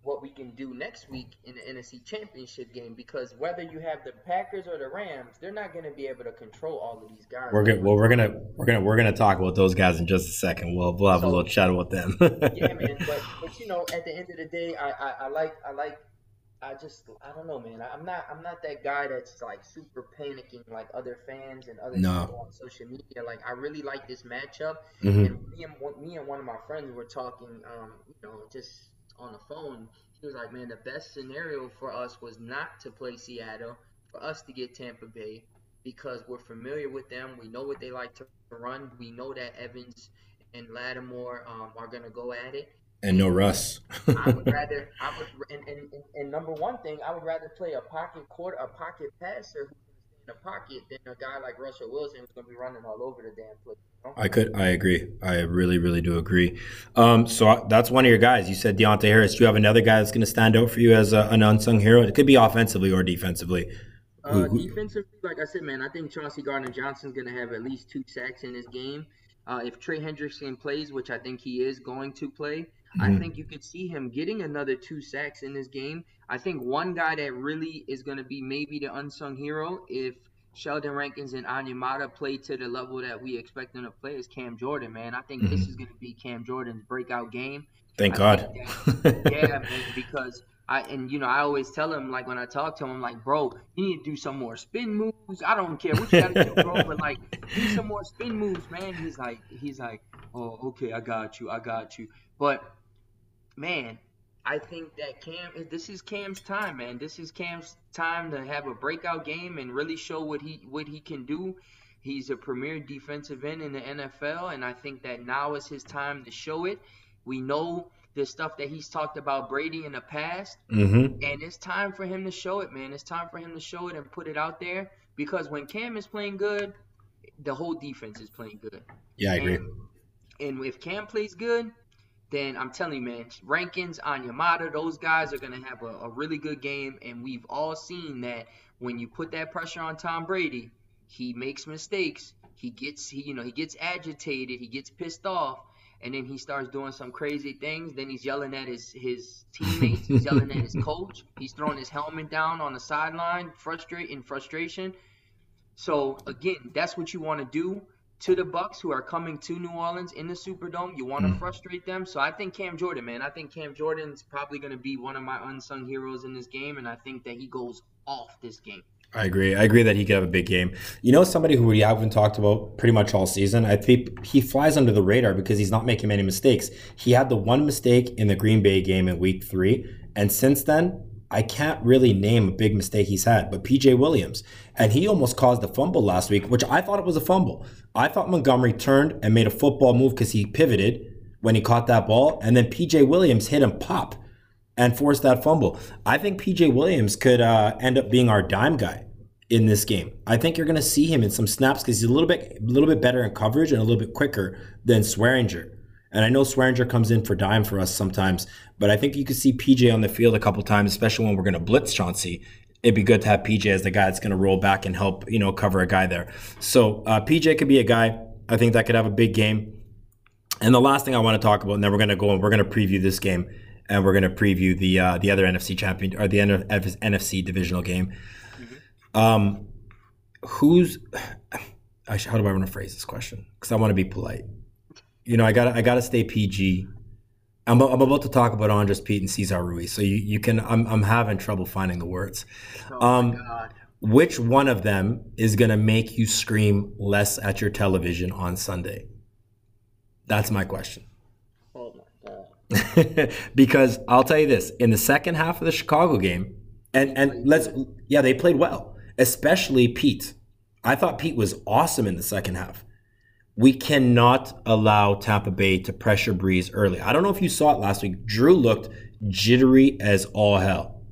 what we can do next week in the NFC Championship game because whether you have the Packers or the Rams, they're not going to be able to control all of these guys. We're good. Well, we're gonna we're gonna we're gonna talk about those guys in just a second. We'll we'll have so, a little chat about them. yeah, man. But but you know, at the end of the day, I, I, I like I like I just I don't know, man. I'm not I'm not that guy that's like super panicking like other fans and other No. people on social media. Like I really like this matchup, Mhm. and me and me and one of my friends were talking, um, you know, just on the phone. He was like, man, the best scenario for us was not to play Seattle, for us to get Tampa Bay, because we're familiar with them. We know what they like to run. We know that Evans and Lattimore um, are gonna go at it. And no Russ. I would rather, I would, and, and, and, and number one thing, I would rather play a pocket quarter, a pocket passer who's in the pocket than a guy like Russell Wilson who's going to be running all over the damn place. You know? I could. I agree. I really, really do agree. Um, so I- that's one of your guys. You said Deonte Harris. Do you have another guy that's going to stand out for you as a, an unsung hero? It could be offensively or defensively. Uh, defensively, like I said, man, I think Chauncey Gardner Johnson's going to have at least two sacks in this game. Uh, if Trey Hendrickson plays, which I think he is going to play, I Mhm. think you could see him getting another two sacks in this game. I think one guy that really is going to be maybe the unsung hero if Sheldon Rankins and Onyemata play to the level that we expect them to play is Cam Jordan, man. I think this Mhm. is going to be Cam Jordan's breakout game. Thank I God. think yeah, man, because I and you know I always tell him like when I talk to him, I'm like, bro, you need to do some more spin moves. I don't care what you gotta do, bro, but like do some more spin moves, man. He's like, he's like, oh, okay, I got you, I got you. But man, I think that Cam, this is Cam's time, man. This is Cam's time to have a breakout game and really show what he what he can do. He's a premier defensive end in the NFL, and I think that now is his time to show it. We know the stuff that he's talked about Brady in the past, hmm and it's time for him to show it, man. It's time for him to show it and put it out there because when Cam is playing good, the whole defense is playing good. Yeah, I agree. And, and if Cam plays good, then I'm telling you, man, Rankins, Onyemata, those guys are gonna have a, a really good game. And we've all seen that when you put that pressure on Tom Brady, he makes mistakes. He gets, he, you know, he gets agitated. He gets pissed off, and then he starts doing some crazy things. Then he's yelling at his his teammates. he's yelling at his coach. He's throwing his helmet down on the sideline, frustrate in frustration. So again, that's what you want to do to the Bucks who are coming to New Orleans in the Superdome. You want to Mm. frustrate them. So I think Cam Jordan, man, I think Cam Jordan's probably going to be one of my unsung heroes in this game, and I think that he goes off this game. I agree. I agree that he could have a big game. You know, somebody who we haven't talked about pretty much all season. I think he flies under the radar because he's not making many mistakes. He had the one mistake in the Green Bay game in Week Three, and since then, I can't really name a big mistake he's had. But PJ Williams, and he almost caused a fumble last week, which I thought it was a fumble. I thought Montgomery turned and made a football move because he pivoted when he caught that ball, and then PJ Williams hit him pop and forced that fumble. I think PJ Williams could uh, end up being our dime guy in this game. I think you're going to see him in some snaps because he's a little bit, a little bit better in coverage and a little bit quicker than Swearinger. And I know Swearinger comes in for dime for us sometimes, but I think you could see PJ on the field a couple times, especially when we're going to blitz Chauncey. It'd be good to have PJ as the guy that's going to roll back and help, you know, cover a guy there. So uh, PJ could be a guy. I think that could have a big game. And the last thing I want to talk about, and then we're going to go and we're going to preview this game, and we're going to preview the uh, the other NFC champion or the NFC divisional game. Um, who's actually, how do I want to phrase this question? Because I want to be polite. You know, I got I got to stay PG. I'm, I'm about to talk about Andrus Peat and Cesar Ruiz, so you, you can. I'm I'm having trouble finding the words. Oh Um. Which one of them is going to make you scream less at your television on Sunday? That's my question. Oh my God. because I'll tell you this: in the second half of the Chicago game, and and let's yeah, they played well, especially Peat. I thought Peat was awesome in the second half. We cannot allow Tampa Bay to pressure Brees early. I don't know if you saw it last week. Drew looked jittery as all hell.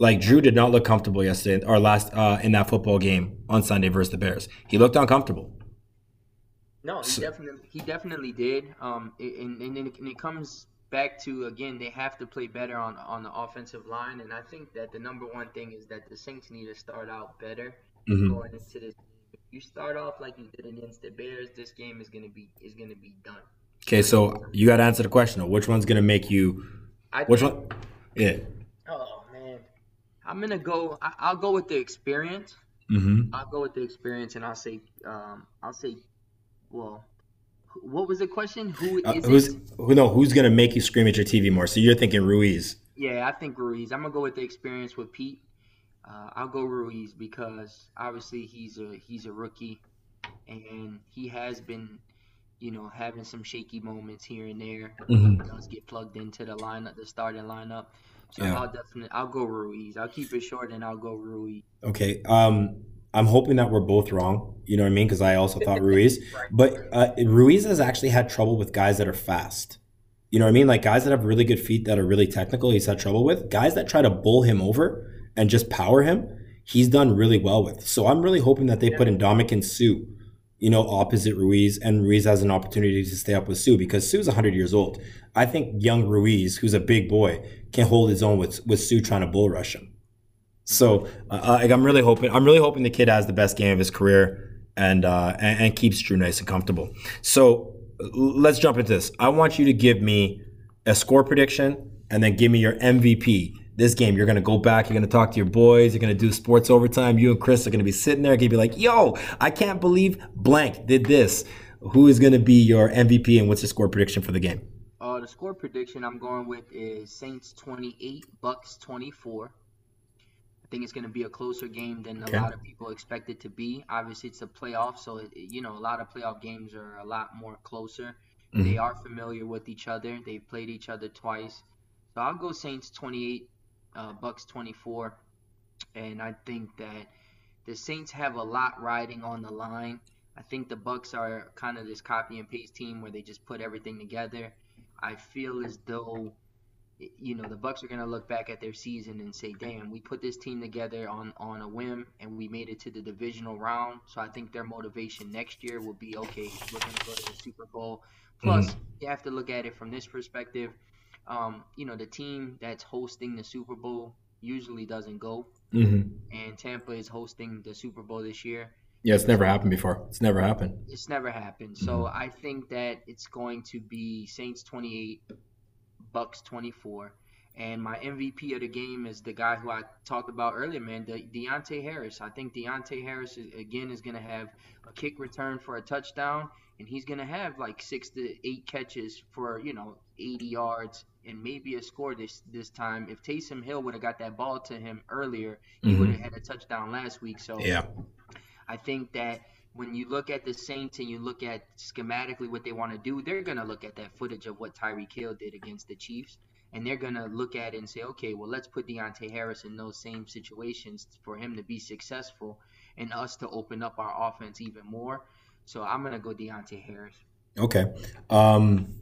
Like Drew did not look comfortable yesterday or last uh, in that football game on Sunday versus the Bears. He looked uncomfortable. No, he So- definitely he definitely did. Um, and and, and, it, and it comes back to again they have to play better on on the offensive line, and I think that the number one thing is that the Saints need to start out better Mhm. going into this. You start off like you did against the Bears, this game is gonna be is gonna be done. Okay, so you got to answer the question: of Which one's going to make you? I Which think- one? Yeah. Oh man, I'm gonna go. I, I'll go with the experience. Mm-hmm. I'll go with the experience, and I'll say, um, I'll say, well, what was the question? Who is Uh, who's it? who? No, who's gonna make you scream at your TV more? So you're thinking Ruiz. Yeah, I think Ruiz. I'm gonna go with the experience with Peat. Uh, I'll go Ruiz because obviously he's a he's a rookie, and he has been, you know, having some shaky moments here and there. Mhm. He does get plugged into the lineup, the starting lineup. So Yeah. I'll definitely I'll go Ruiz. I'll keep it short and I'll go Ruiz. Okay. Um, I'm hoping that we're both wrong. You know what I mean? Because I also thought Ruiz, but uh, Ruiz has actually had trouble with guys that are fast. You know what I mean? Like guys that have really good feet that are really technical. He's had trouble with guys that try to bull him over and just power him. He's done really well with. So I'm really hoping that they put in Ndamukong Suh, you know, opposite Ruiz, and Ruiz has an opportunity to stay up with Suh because Suh's 100 years old. I think young Ruiz, who's a big boy, can hold his own with with Suh trying to bull rush him. So uh, I'm really hoping I'm really hoping the kid has the best game of his career and uh, and, and keeps Drew nice and comfortable. So let's jump into this. I want you to give me a score prediction and then give me your MVP. This game, you're gonna go back. You're gonna talk to your boys. You're gonna do sports overtime. You and Chris are gonna be sitting there. Gonna be like, "Yo, I can't believe blank did this." Who is gonna be your MVP and what's your score prediction for the game? Uh, the score prediction I'm going with is Saints 28, Bucks 24. I think it's going to be a closer game than Okay. a lot of people expect it to be. Obviously, it's a playoff, so it, you know a lot of playoff games are a lot more closer. Mhm. They are familiar with each other. They've played each other twice. So I'll go Saints 28, uh, Bucks 24, and I think that the Saints have a lot riding on the line. I think the Bucks are kind of this copy and paste team where they just put everything together. I feel as though you know the Bucks are going to look back at their season and say, "Damn, we put this team together on on a whim and we made it to the divisional round." So I think their motivation next year will be, "Okay, we're going to go to the Super Bowl." Plus, you have to look at it from this perspective. Um, you know, the team that's hosting the Super Bowl usually doesn't go, Mm-hmm. and Tampa is hosting the Super Bowl this year. Yeah, it's never happened before. It's never happened. It's never happened. So I think that it's going to be Saints 28, Bucks 24. And my MVP of the game is the guy who I talked about earlier, man, De- Deonte Harris. I think Deonte Harris, is, again, is going to have a kick return for a touchdown, and he's going to have like six to eight catches for, you know, 80 yards and maybe a score this this time. If Taysom Hill would have got that ball to him earlier, he Mhm. would have had a touchdown last week. So Yeah. I think that when you look at the Saints and you look at schematically what they want to do, they're going to look at that footage of what Tyreek Hill did against the Chiefs. And they're going to look at it and say, okay, well, let's put Deonte Harris in those same situations for him to be successful and us to open up our offense even more. So I'm going to go Deonte Harris. Okay. Um,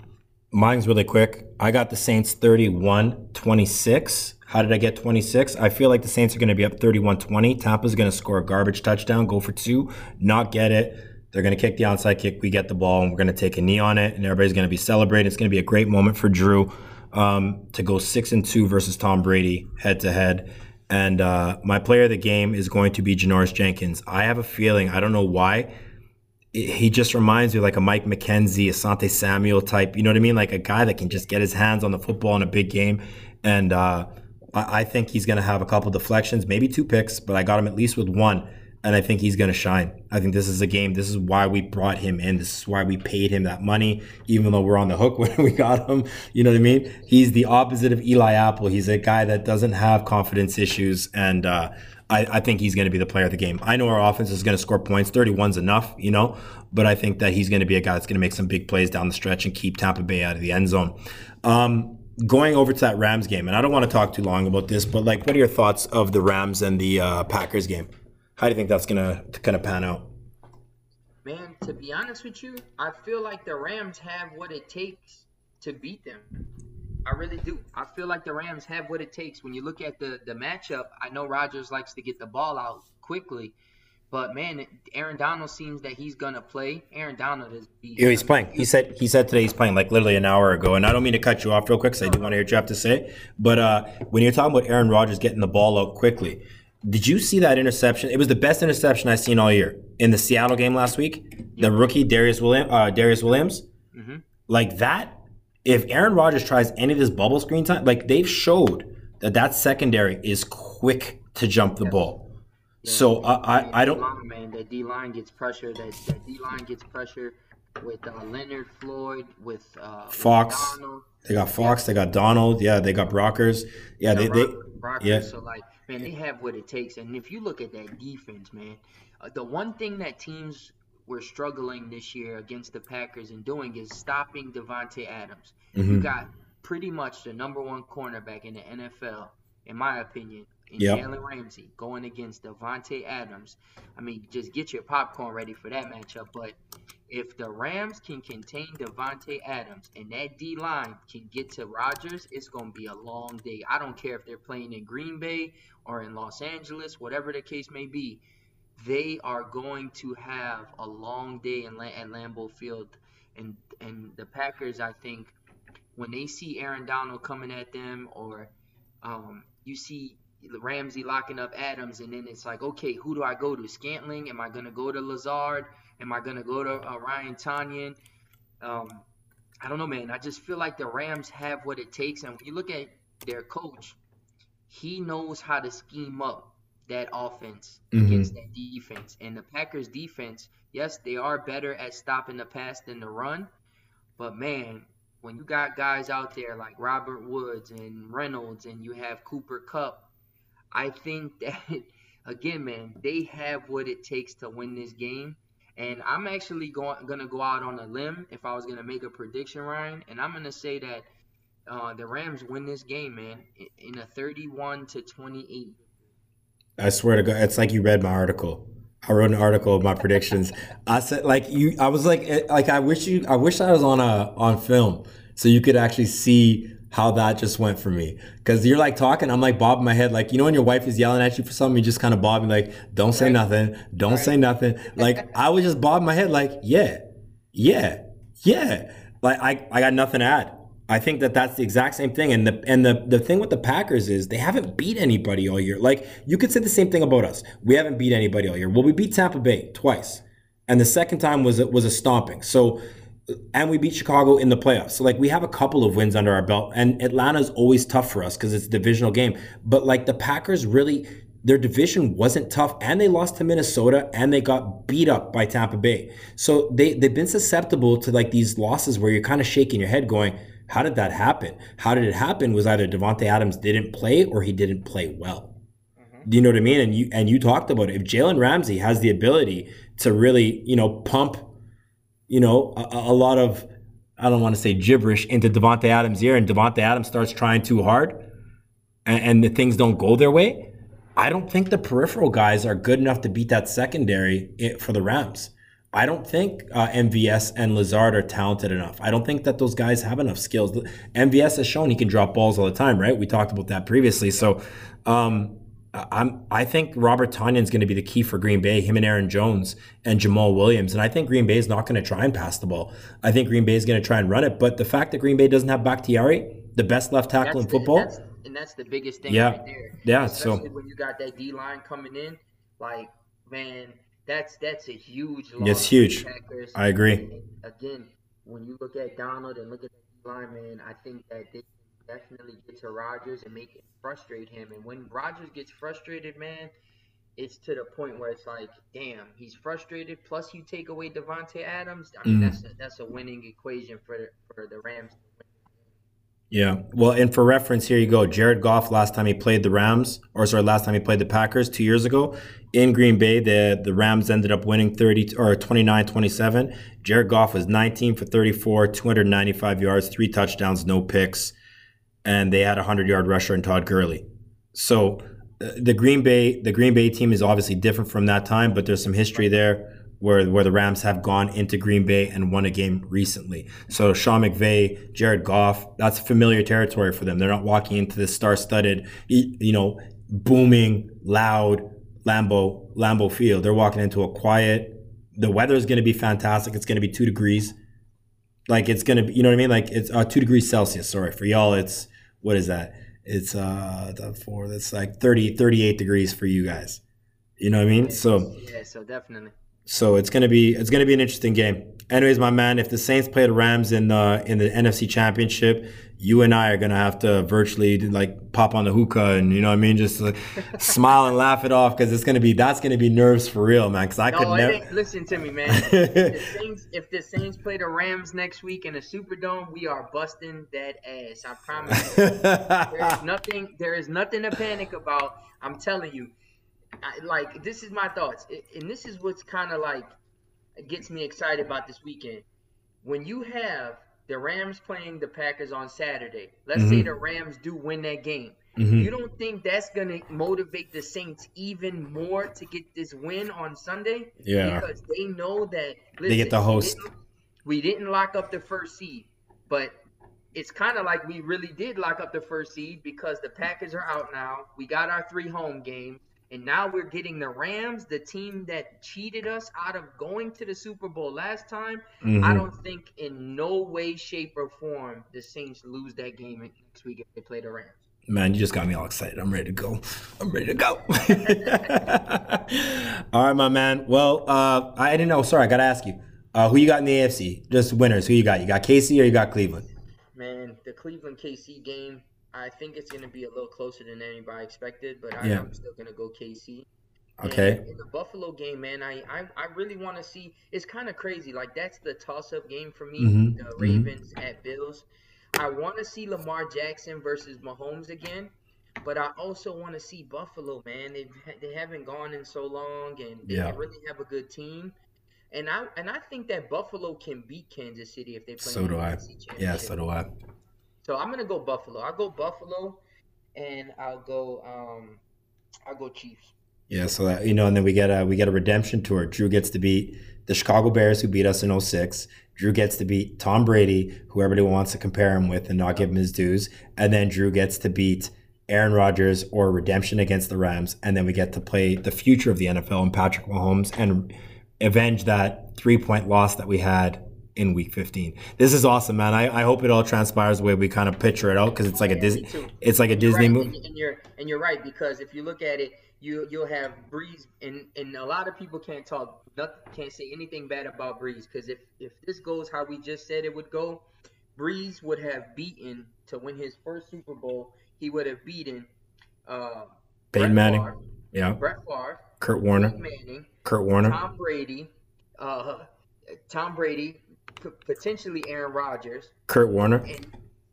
mine's really quick. I got the Saints 31 26. How did I get 26? I feel like the Saints are going to be up 31 20. Tampa's going to score a garbage touchdown, go for two, not get it. They're going to kick the onside kick. We get the ball, and we're going to take a knee on it, and everybody's going to be celebrating. It's going to be a great moment for Drew um, to go six and two versus Tom Brady head to head. And uh, my player of the game is going to be Janoris Jenkins. I have a feeling, I don't know why, he just reminds me like a Mike McKenzie, Asante Samuel type. You know what I mean? Like a guy that can just get his hands on the football in a big game. And uh, I, I think he's going to have a couple deflections, maybe two picks, but I got him at least with one. And I think he's going to shine. I think this is a game. This is why we brought him in. This is why we paid him that money, even though we're on the hook when we got him. You know what I mean? He's the opposite of Eli Apple. He's a guy that doesn't have confidence issues. And, uh, I, I think he's going to be the player of the game. I know our offense is going to score points. 31's enough, you know, but I think that he's going to be a guy that's going to make some big plays down the stretch and keep Tampa Bay out of the end zone. Um, going over to that Rams game, and I don't want to talk too long about this, but like, what are your thoughts of the Rams and the uh, Packers game? How do you think that's going to kind of pan out? Man, to be honest with you, I feel like the Rams have what it takes to beat them. I really do. I feel like the Rams have what it takes. When you look at the the matchup, I know Rodgers likes to get the ball out quickly, but man, Aaron Donald seems that he's gonna play. Aaron Donald is. Yeah, he's playing. He said he said today he's playing like literally an hour ago. And I don't mean to cut you off real quick because I do want to hear what you have to say. But uh, when you're talking about Aaron Rodgers getting the ball out quickly, did you see that interception? It was the best interception I've seen all year in the Seattle game last week. The rookie Darious Williams, uh, Darious Williams, Mhm. like that. If Aaron Rodgers tries any of this bubble screen time, like they've showed that that secondary is quick to jump the ball. So I, I, I don't. Man, that D line gets pressure. That that D line gets pressure. with uh, Leonard Floyd, with uh, Fox. Donald. They got Fox. They got Donald. Yeah, they got Brockers. Yeah, they, they Brockers, yeah. So like, man, they have what it takes. And if you look at that defense, man, uh, the one thing that teams were struggling this year against the Packers and doing is stopping Davante Adams. You mhm. got pretty much the number one cornerback in the NFL, in my opinion, in Yep. Jalen Ramsey going against Davante Adams. I mean, just get your popcorn ready for that matchup. But if the Rams can contain Davante Adams and that D line can get to Rodgers, it's going to be a long day. I don't care if they're playing in Green Bay or in Los Angeles, whatever the case may be. They are going to have a long day in, La- at Lambeau Field, and and the Packers, I think, when they see Aaron Donald coming at them, or um, you see Ramsey locking up Adams, and then it's like, okay, who do I go to? Scantling? Am I gonna go to Lazard? Am I gonna go to uh, Ryan Tonyan? Um, I don't know, man. I just feel like the Rams have what it takes, and when you look at their coach, he knows how to scheme up that offense Mhm. against that defense. And the Packers defense, yes, they are better at stopping the pass than the run, but man, when you got guys out there like Robert Woods and Reynolds, and you have Cooper Kupp, I think that again, man, they have what it takes to win this game. And I'm actually going gonna go out on a limb if I was gonna make a prediction, Ryan, and I'm gonna say that uh, the Rams win this game, man, in a 31 to 28. I swear to God, it's like you read my article. I wrote an article of my predictions. I said like you. I was like eh, like I wish you. I wish I was on a on film so you could actually see how that just went for me. Because you're like talking, I'm like bobbing my head, like you know when your wife is yelling at you for something, you just kind of bobbing like, don't say Right. nothing, don't Right. say nothing. Like I was just bobbing my head, like yeah, yeah, yeah. Like I I got nothing to add. I think that that's the exact same thing. And the and the the thing with the Packers is they haven't beat anybody all year. Like you could say the same thing about us. We haven't beat anybody all year. Well, we beat Tampa Bay twice, and the second time was was a stomping. So, and we beat Chicago in the playoffs. So like we have a couple of wins under our belt. And Atlanta's always tough for us because it's a divisional game. But like the Packers really. Their division wasn't tough, and they lost to Minnesota, and they got beat up by Tampa Bay. So they they've been susceptible to like these losses where you're kind of shaking your head, going, how did that happen? How did it happen? Was either Davante Adams didn't play or he didn't play well. Mm-hmm. Do you know what I mean? And you and you talked about it. If Jalen Ramsey has the ability to really, you know, pump, you know, a, a lot of I don't want to say gibberish into Davante Adams' ear, and Davante Adams starts trying too hard, and, and the things don't go their way. I don't think the peripheral guys are good enough to beat that secondary eh, for the Rams. I don't think uh, MVS and Lazard are talented enough. I don't think that those guys have enough skills. MVS has shown he can drop balls all the time, right? We talked about that previously. So, um, I'm I think Robert Tonyan's going to be the key for Green Bay. Him and Aaron Jones and Jamaal Williams, and I think Green Bay is not going to try and pass the ball. I think Green Bay is going to try and run it. But the fact that Green Bay doesn't have Bakhtiari, the best left tackle in the- football, that's- and that's the biggest thing Yeah. right there. Yeah, so- Especially when you got that D line coming in, like man, that's that's a huge loss. It's huge. Packers. I agree. And again, when you look at Donald and look at the line, man, I think that they definitely get to Rodgers and make it frustrate him. And when Rodgers gets frustrated, man, it's to the point where it's like, damn, he's frustrated. Plus, you take away Davante Adams. I mean, Mhm. that's a, that's a winning equation for the, for the Rams. Yeah. Well, and for reference, here you go. Jared Goff, last time he played the Rams, or sorry, last time he played the Packers two years ago in Green Bay, the, the Rams ended up winning 30 or 29 27. Jared Goff was 19 for 34, 295 yards, three touchdowns, no picks. And they had a 100 yard rusher in Todd Gurley. So uh, the Green Bay the Green Bay team is obviously different from that time, but there's some history there where where the Rams have gone into Green Bay and won a game recently. So Sean McVay, Jared Goff, that's familiar territory for them. They're not walking into this star-studded, you know, booming, loud Lambeau Lambeau Field. They're walking into a quiet. The weather is going to be fantastic. It's going to be two degrees. Like it's going to be, you know what I mean? Like it's uh, two degrees Celsius. Sorry for y'all. It's what is that? It's uh the four. That's like 30, 38 degrees for you guys. You know what I mean? So yeah, so definitely. So it's gonna be it's gonna be an interesting game. Anyways, my man, if the Saints play the Rams in the in the NFC Championship, you and I are gonna have to virtually like pop on the hookah and you know what I mean, just like smile and laugh it off because it's gonna be that's gonna be nerves for real, man. Because I No, could never. listen to me, man. if, the Saints, if the Saints play the Rams next week in the Superdome, we are busting that ass. I promise. There is nothing. There is nothing to panic about. I'm telling you. I, like this is my thoughts, I- and this is what's kind of like gets me excited about this weekend. When you have the Rams playing the Packers on Saturday, let's say Mhm. the Rams do win that game. Mhm. You don't think that's gonna motivate the Saints even more to get this win on Sunday? Yeah. Because they know that They get the host. We didn't, we didn't lock up the first seed, but it's kind of like we really did lock up the first seed because the Packers are out now. We got our three home games, and now we're getting the Rams, the team that cheated us out of going to the Super Bowl last time. I Mhm. don't think in no way, shape, or form the Saints lose that game next week if they play the Rams. Man, you just got me all excited. I'm ready to go. I'm ready to go. all right, my man. Well, uh, I didn't know. Sorry, I got to ask you. Uh, who you got in the AFC? Just winners. Who you got? You got KC or you got Cleveland? Man, the Cleveland KC game, I think it's going to be a little closer than anybody expected, but I, Yeah. I'm still going to go KC. Okay. And in the Buffalo game, man, I I, I really want to see. It's kind of crazy. Like that's the toss-up game for me. Mhm, The mhm. Ravens at Bills. I want to see Lamar Jackson versus Mahomes again, but I also want to see Buffalo, man. They they haven't gone in so long, and they Yeah. really have a good team. And I and I think that Buffalo can beat Kansas City if they play. So do I. Yeah, so do I. So I'm gonna go Buffalo. I'll go Buffalo, and I'll go um, I'll go Chiefs. Yeah, so that you know, and then we get a we get a redemption tour. Drew gets to beat the Chicago Bears, who beat us in 06. Drew gets to beat Tom Brady, who everybody wants to compare him with and not give him his dues. And then Drew gets to beat Aaron Rodgers or redemption against the Rams. And then we get to play the future of the NFL and Patrick Mahomes and avenge that three point loss that we had in week 15. This is awesome, man. I, I hope it all transpires the way we kind of picture it out because it's like a Me Disney it's like a You're Disney right, movie. and, you're and you're right because if you look at it, you you'll have Brees, and and a lot of people can't talk, not, can't say anything bad about Brees because if if this goes how we just said it would go, Brees would have beaten to win his first Super Bowl. He would have beaten uh, Peyton Brett Manning. Favre, Yeah. Brett Favre, Kurt Warner. Peyton Manning, Kurt Warner. Tom Brady, uh, Tom Brady, potentially Aaron Rodgers, Kurt Warner. and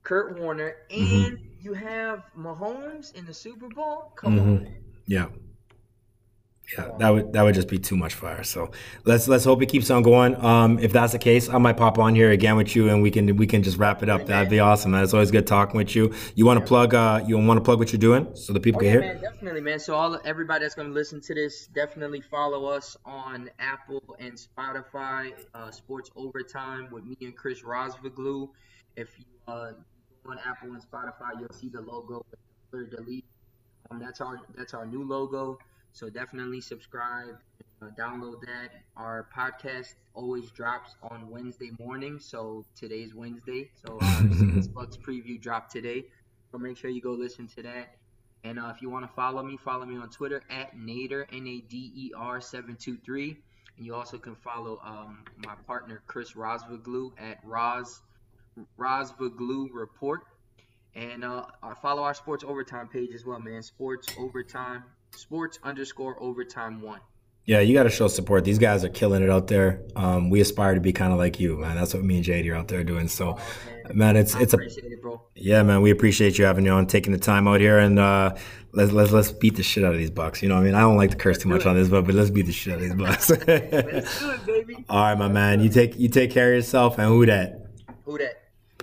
Kurt Warner, and you have Mahomes in the Super Bowl. Come Mhm. on. Yeah. Yeah, that would that would just be too much fire. So let's let's hope it keeps on going. Um, if that's the case, I might pop on here again with you, and we can we can just wrap it up. That'd be awesome, man. It's always good talking with you. You want to plug? Uh, you want to plug what you're doing so the people Oh, can yeah, hear? man, definitely, man. So all everybody that's gonna listen to this, definitely follow us on Apple and Spotify. Uh, Sports Overtime with me and Chris Rosviglu. If you uh, on Apple and Spotify, you'll see the logo Fleur. Um, that's our that's our new logo. So definitely subscribe, uh, download that. Our podcast always drops on Wednesday morning. So today's Wednesday. So our Bucks preview dropped today. So make sure you go listen to that. And uh, if you want to follow me, follow me on Twitter at Nader N A D E R seven two three. And you also can follow um, my partner Chris Rosvaglu at Ros Rosvaglu Report. And uh, uh, follow our Sports Overtime page as well, man. Sports Overtime, Sports underscore Overtime one. Yeah, you got to show support. These guys are killing it out there. Um, we aspire to be kind of like you, man. That's what me and JD are out there doing. So, Oh, man, it's I it's a it, yeah, man. We appreciate you having you on, taking the time out here, and uh, let's let's let's beat the shit out of these bucks. You know, what I mean, I don't like to curse too much on this, but but let's beat the shit out of these bucks. Let's do it, baby. All right, my man. You take you take care of yourself, and who that? Who that?